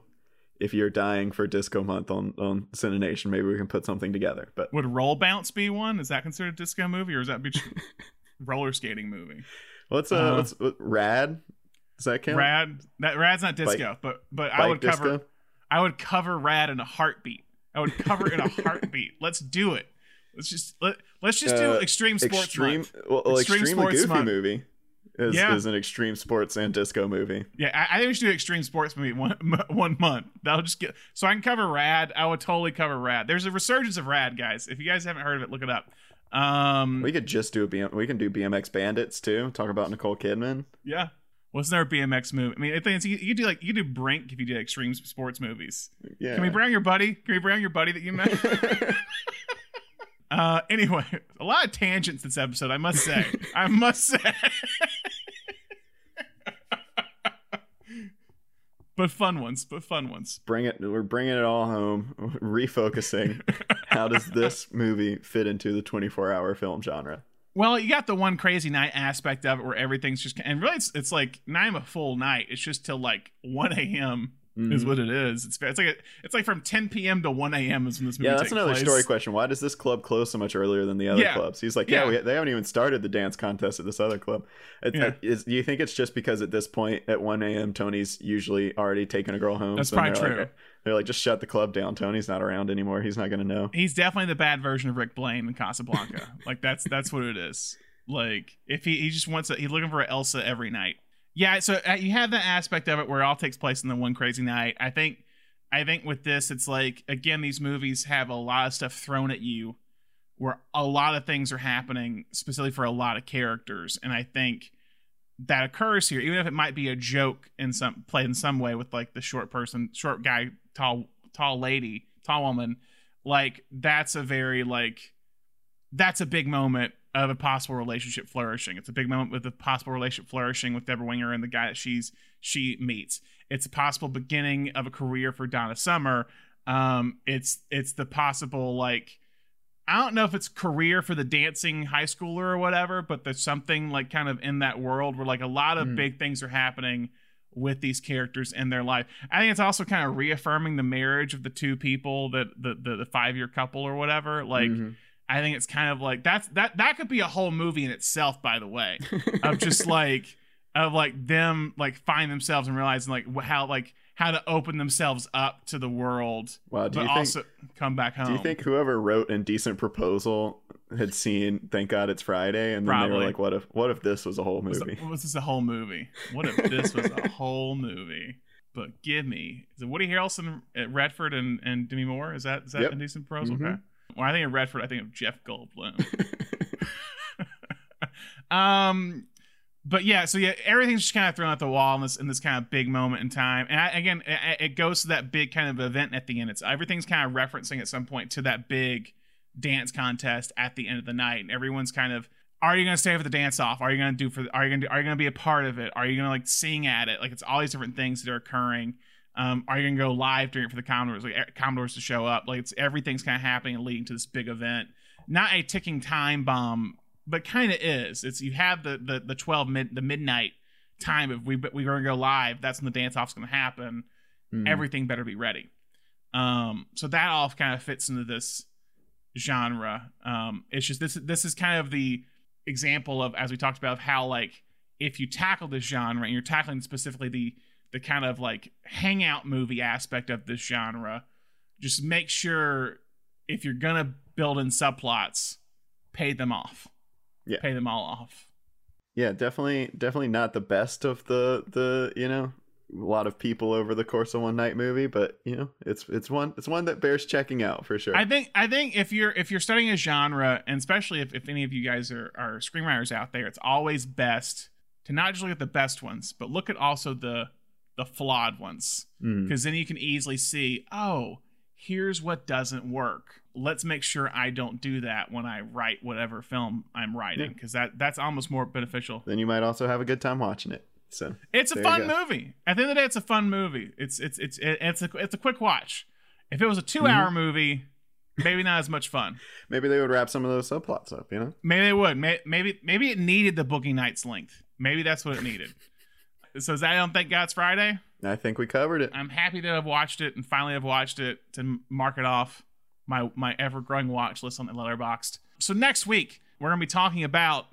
if you're dying for disco month on, on Cinenation. Maybe we can put something together. But Would Roll Bounce be one? Is that considered a disco movie, or is that be [LAUGHS] roller skating movie? let's, uh, Uh, let's, what- Rad? Does that count? Rad. That Rad's not disco, Bike- but but I would cover. disco? I would cover Rad in a heartbeat. I would cover in a heartbeat. [LAUGHS] Let's do it. Let's just let let's just do Uh, extreme sports extreme, month. Well, extremely Sports goofy Month. movie is, Yeah. is an extreme sports and disco movie. Yeah, I, I think we should do extreme sports movie one one month. That'll just get so I can cover Rad. I would totally cover Rad. There's a resurgence of Rad, guys. If you guys haven't heard of it, look it up. Um, We could just do a BM, we can do BMX Bandits too. Talk about Nicole Kidman. yeah. Wasn't there a BMX movie? I mean, I think it's, you, you could do like you do Brink if you do extreme sports movies. Yeah. Can we bring your buddy? Can we bring your buddy that you met? [LAUGHS] uh, anyway, a lot of tangents this episode. I must say. I must say. [LAUGHS] but fun ones. But fun ones. Bring it. We're bringing it all home. [LAUGHS] Refocusing. How does this movie fit into the 24-hour film genre? Well, you got the one crazy night aspect of it where everything's just and really it's, it's like not even a full night. It's just till like one a.m. is Mhm. what it is. It's it's like a, it's like from ten p.m. to one a.m. is when this movie. Yeah, that's another place. story question. Why does this club close so much earlier than the other Yeah. clubs? He's like, yeah, Yeah. we, they haven't even started the dance contest at this other club. It, Yeah. is, do you think it's just because at this point at 1 a.m. Tony's usually already taking a girl home? That's so probably they're true. Like, they're like, just shut the club down. Tony's not around anymore. He's not going to know. He's definitely the bad version of Rick Blaine in Casablanca. [LAUGHS] like that's that's what it is. Like if he he just wants a, he's looking for Elsa every night. Yeah, so uh, you have that aspect of it where it all takes place in the one crazy night. I think I think with this it's like again these movies have a lot of stuff thrown at you where a lot of things are happening specifically for a lot of characters and I think that occurs here even if it might be a joke in some played in some way with like the short person, short guy, tall tall lady, tall woman, like that's a very like that's a big moment of a possible relationship flourishing. It's a big moment with a possible relationship flourishing with Debra Winger and the guy that she's she meets. It's a possible beginning of a career for Donna Summer. Um, it's it's the possible like I don't know if it's career for the dancing high schooler or whatever, but there's something like kind of in that world where like a lot of Mm. big things are happening with these characters in their life. I think it's also kind of reaffirming the marriage of the two people that the the, the five year couple or whatever. Like Mhm. I think it's kind of like that's that that could be a whole movie in itself, by the way, of just [LAUGHS] like of like them like find themselves and realizing like how like how to open themselves up to the world, Wow, do but you think- come back home. Do you think whoever wrote Indecent Proposal had seen Thank God It's Friday and then they were like, what if what if this was a whole was, movie? was this a whole movie? What if this was a [LAUGHS] whole movie? But give me is it Woody Harrelson, at Redford, and and Demi Moore? Is that is that Yep. Indecent Proposal? Mhm. Okay. When I think of Redford, I think of Jeff Goldblum. [LAUGHS] [LAUGHS] um, but yeah, so yeah, everything's just kind of thrown at the wall in this in this kind of big moment in time. And I, again, it, it goes to that big kind of event at the end. It's everything's kind of referencing at some point to that big dance contest at the end of the night, and everyone's kind of. Are you gonna stay for the dance off? Are you gonna do for? Are you gonna do, Are you gonna be a part of it? Are you gonna like sing at it? Like it's all these different things that are occurring. Um, are you gonna go live during it for the Commodores, like Commodores to show up? Like it's everything's kind of happening and leading to this big event. Not a ticking time bomb, but kind of is. It's you have the the the twelve mid the midnight time if we we're gonna go live. That's when the dance off's gonna happen. Mhm. Everything better be ready. Um, so that all kind of fits into this genre. Um, it's just this this is kind of the example of as we talked about of how like if you tackle this genre and you're tackling specifically the the kind of like hangout movie aspect of this genre, just make sure if you're gonna build in subplots, pay them off. Yeah. Pay them all off. Yeah, definitely definitely not the best of the the, you know, a lot of people over the course of one night movie, but you know, it's it's one it's one that bears checking out for sure. I think I think if you're if you're studying a genre, and especially if, if any of you guys are, are screenwriters out there, it's always best to not just look at the best ones, but look at also the the flawed ones. Mm. Because then you can easily see, oh, here's what doesn't work. Let's make sure I don't do that when I write whatever film I'm writing, Yeah. because that that's almost more beneficial. then you might also have a good time watching it. So It's a fun movie. At the end of the day, it's a fun movie. It's it's it's it's a it's a quick watch. If it was a two hour Mm-hmm. movie, maybe not as much fun. [LAUGHS] Maybe they would wrap some of those subplots up, you know? Maybe they would. Maybe maybe it needed the booking night's length. Maybe that's what it needed. so is that I don't think God's Friday? I think we covered it. I'm happy that I've watched it and finally I've watched it to mark it off my my ever growing watch list on the Letterboxd. So next week we're gonna be talking about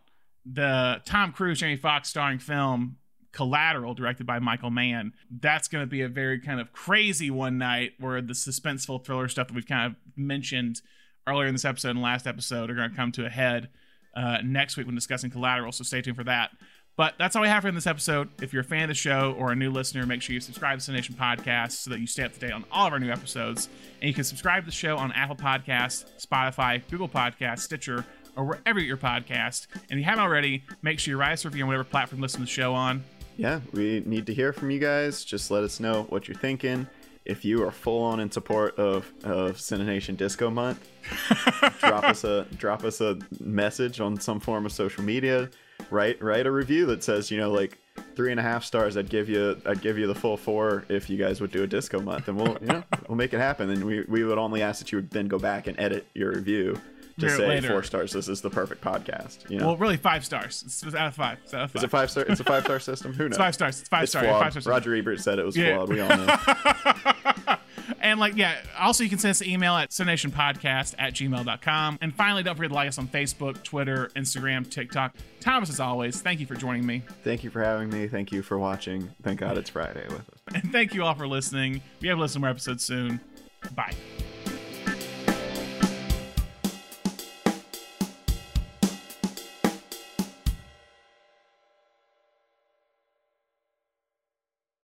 the Tom Cruise Jamie Foxx starring film Collateral, directed by Michael Mann. That's gonna be a very kind of crazy one night where the suspenseful thriller stuff that we've kind of mentioned earlier in this episode and last episode are gonna come to a head uh, next week when discussing Collateral. So stay tuned for that. But that's all we have for in this episode. If you're a fan of the show or a new listener, make sure you subscribe to the Nation Podcast so that you stay up to date on all of our new episodes. And you can subscribe to the show on Apple Podcasts, Spotify, Google Podcasts, Stitcher, or wherever you your podcast. And if you haven't already, make sure you write us a review on whatever platform you listen to the show on. yeah, we need to hear from you guys. Just let us know what you're thinking. If you are full on in support of of Cinenation Disco Month, [LAUGHS] drop us a drop us a message on some form of social media. Write write a review that says you know like three and a half stars. I'd give you I'd give you the full four if you guys would do a Disco Month, and we'll you know we'll make it happen. And we we would only ask that you would then go back and edit your review to say later. four stars. This is the perfect podcast. You know. Well, really, five stars. It's out of five. It's out of five. Is it five star? It's a five star [LAUGHS] system. Who knows? It's five stars. It's five It's star. flawed. Five star. Roger Ebert said it was Yeah. flawed. We all know. [LAUGHS] And like, yeah, also you can send us an email at Podcast at gmail.com. And finally, don't forget to like us on Facebook, Twitter, Instagram, TikTok. Thomas, as always, thank you for joining me. Thank you for having me. Thank you for watching. Thank God it's Friday with us. And thank you all for listening. We have to listen more episodes soon. Bye.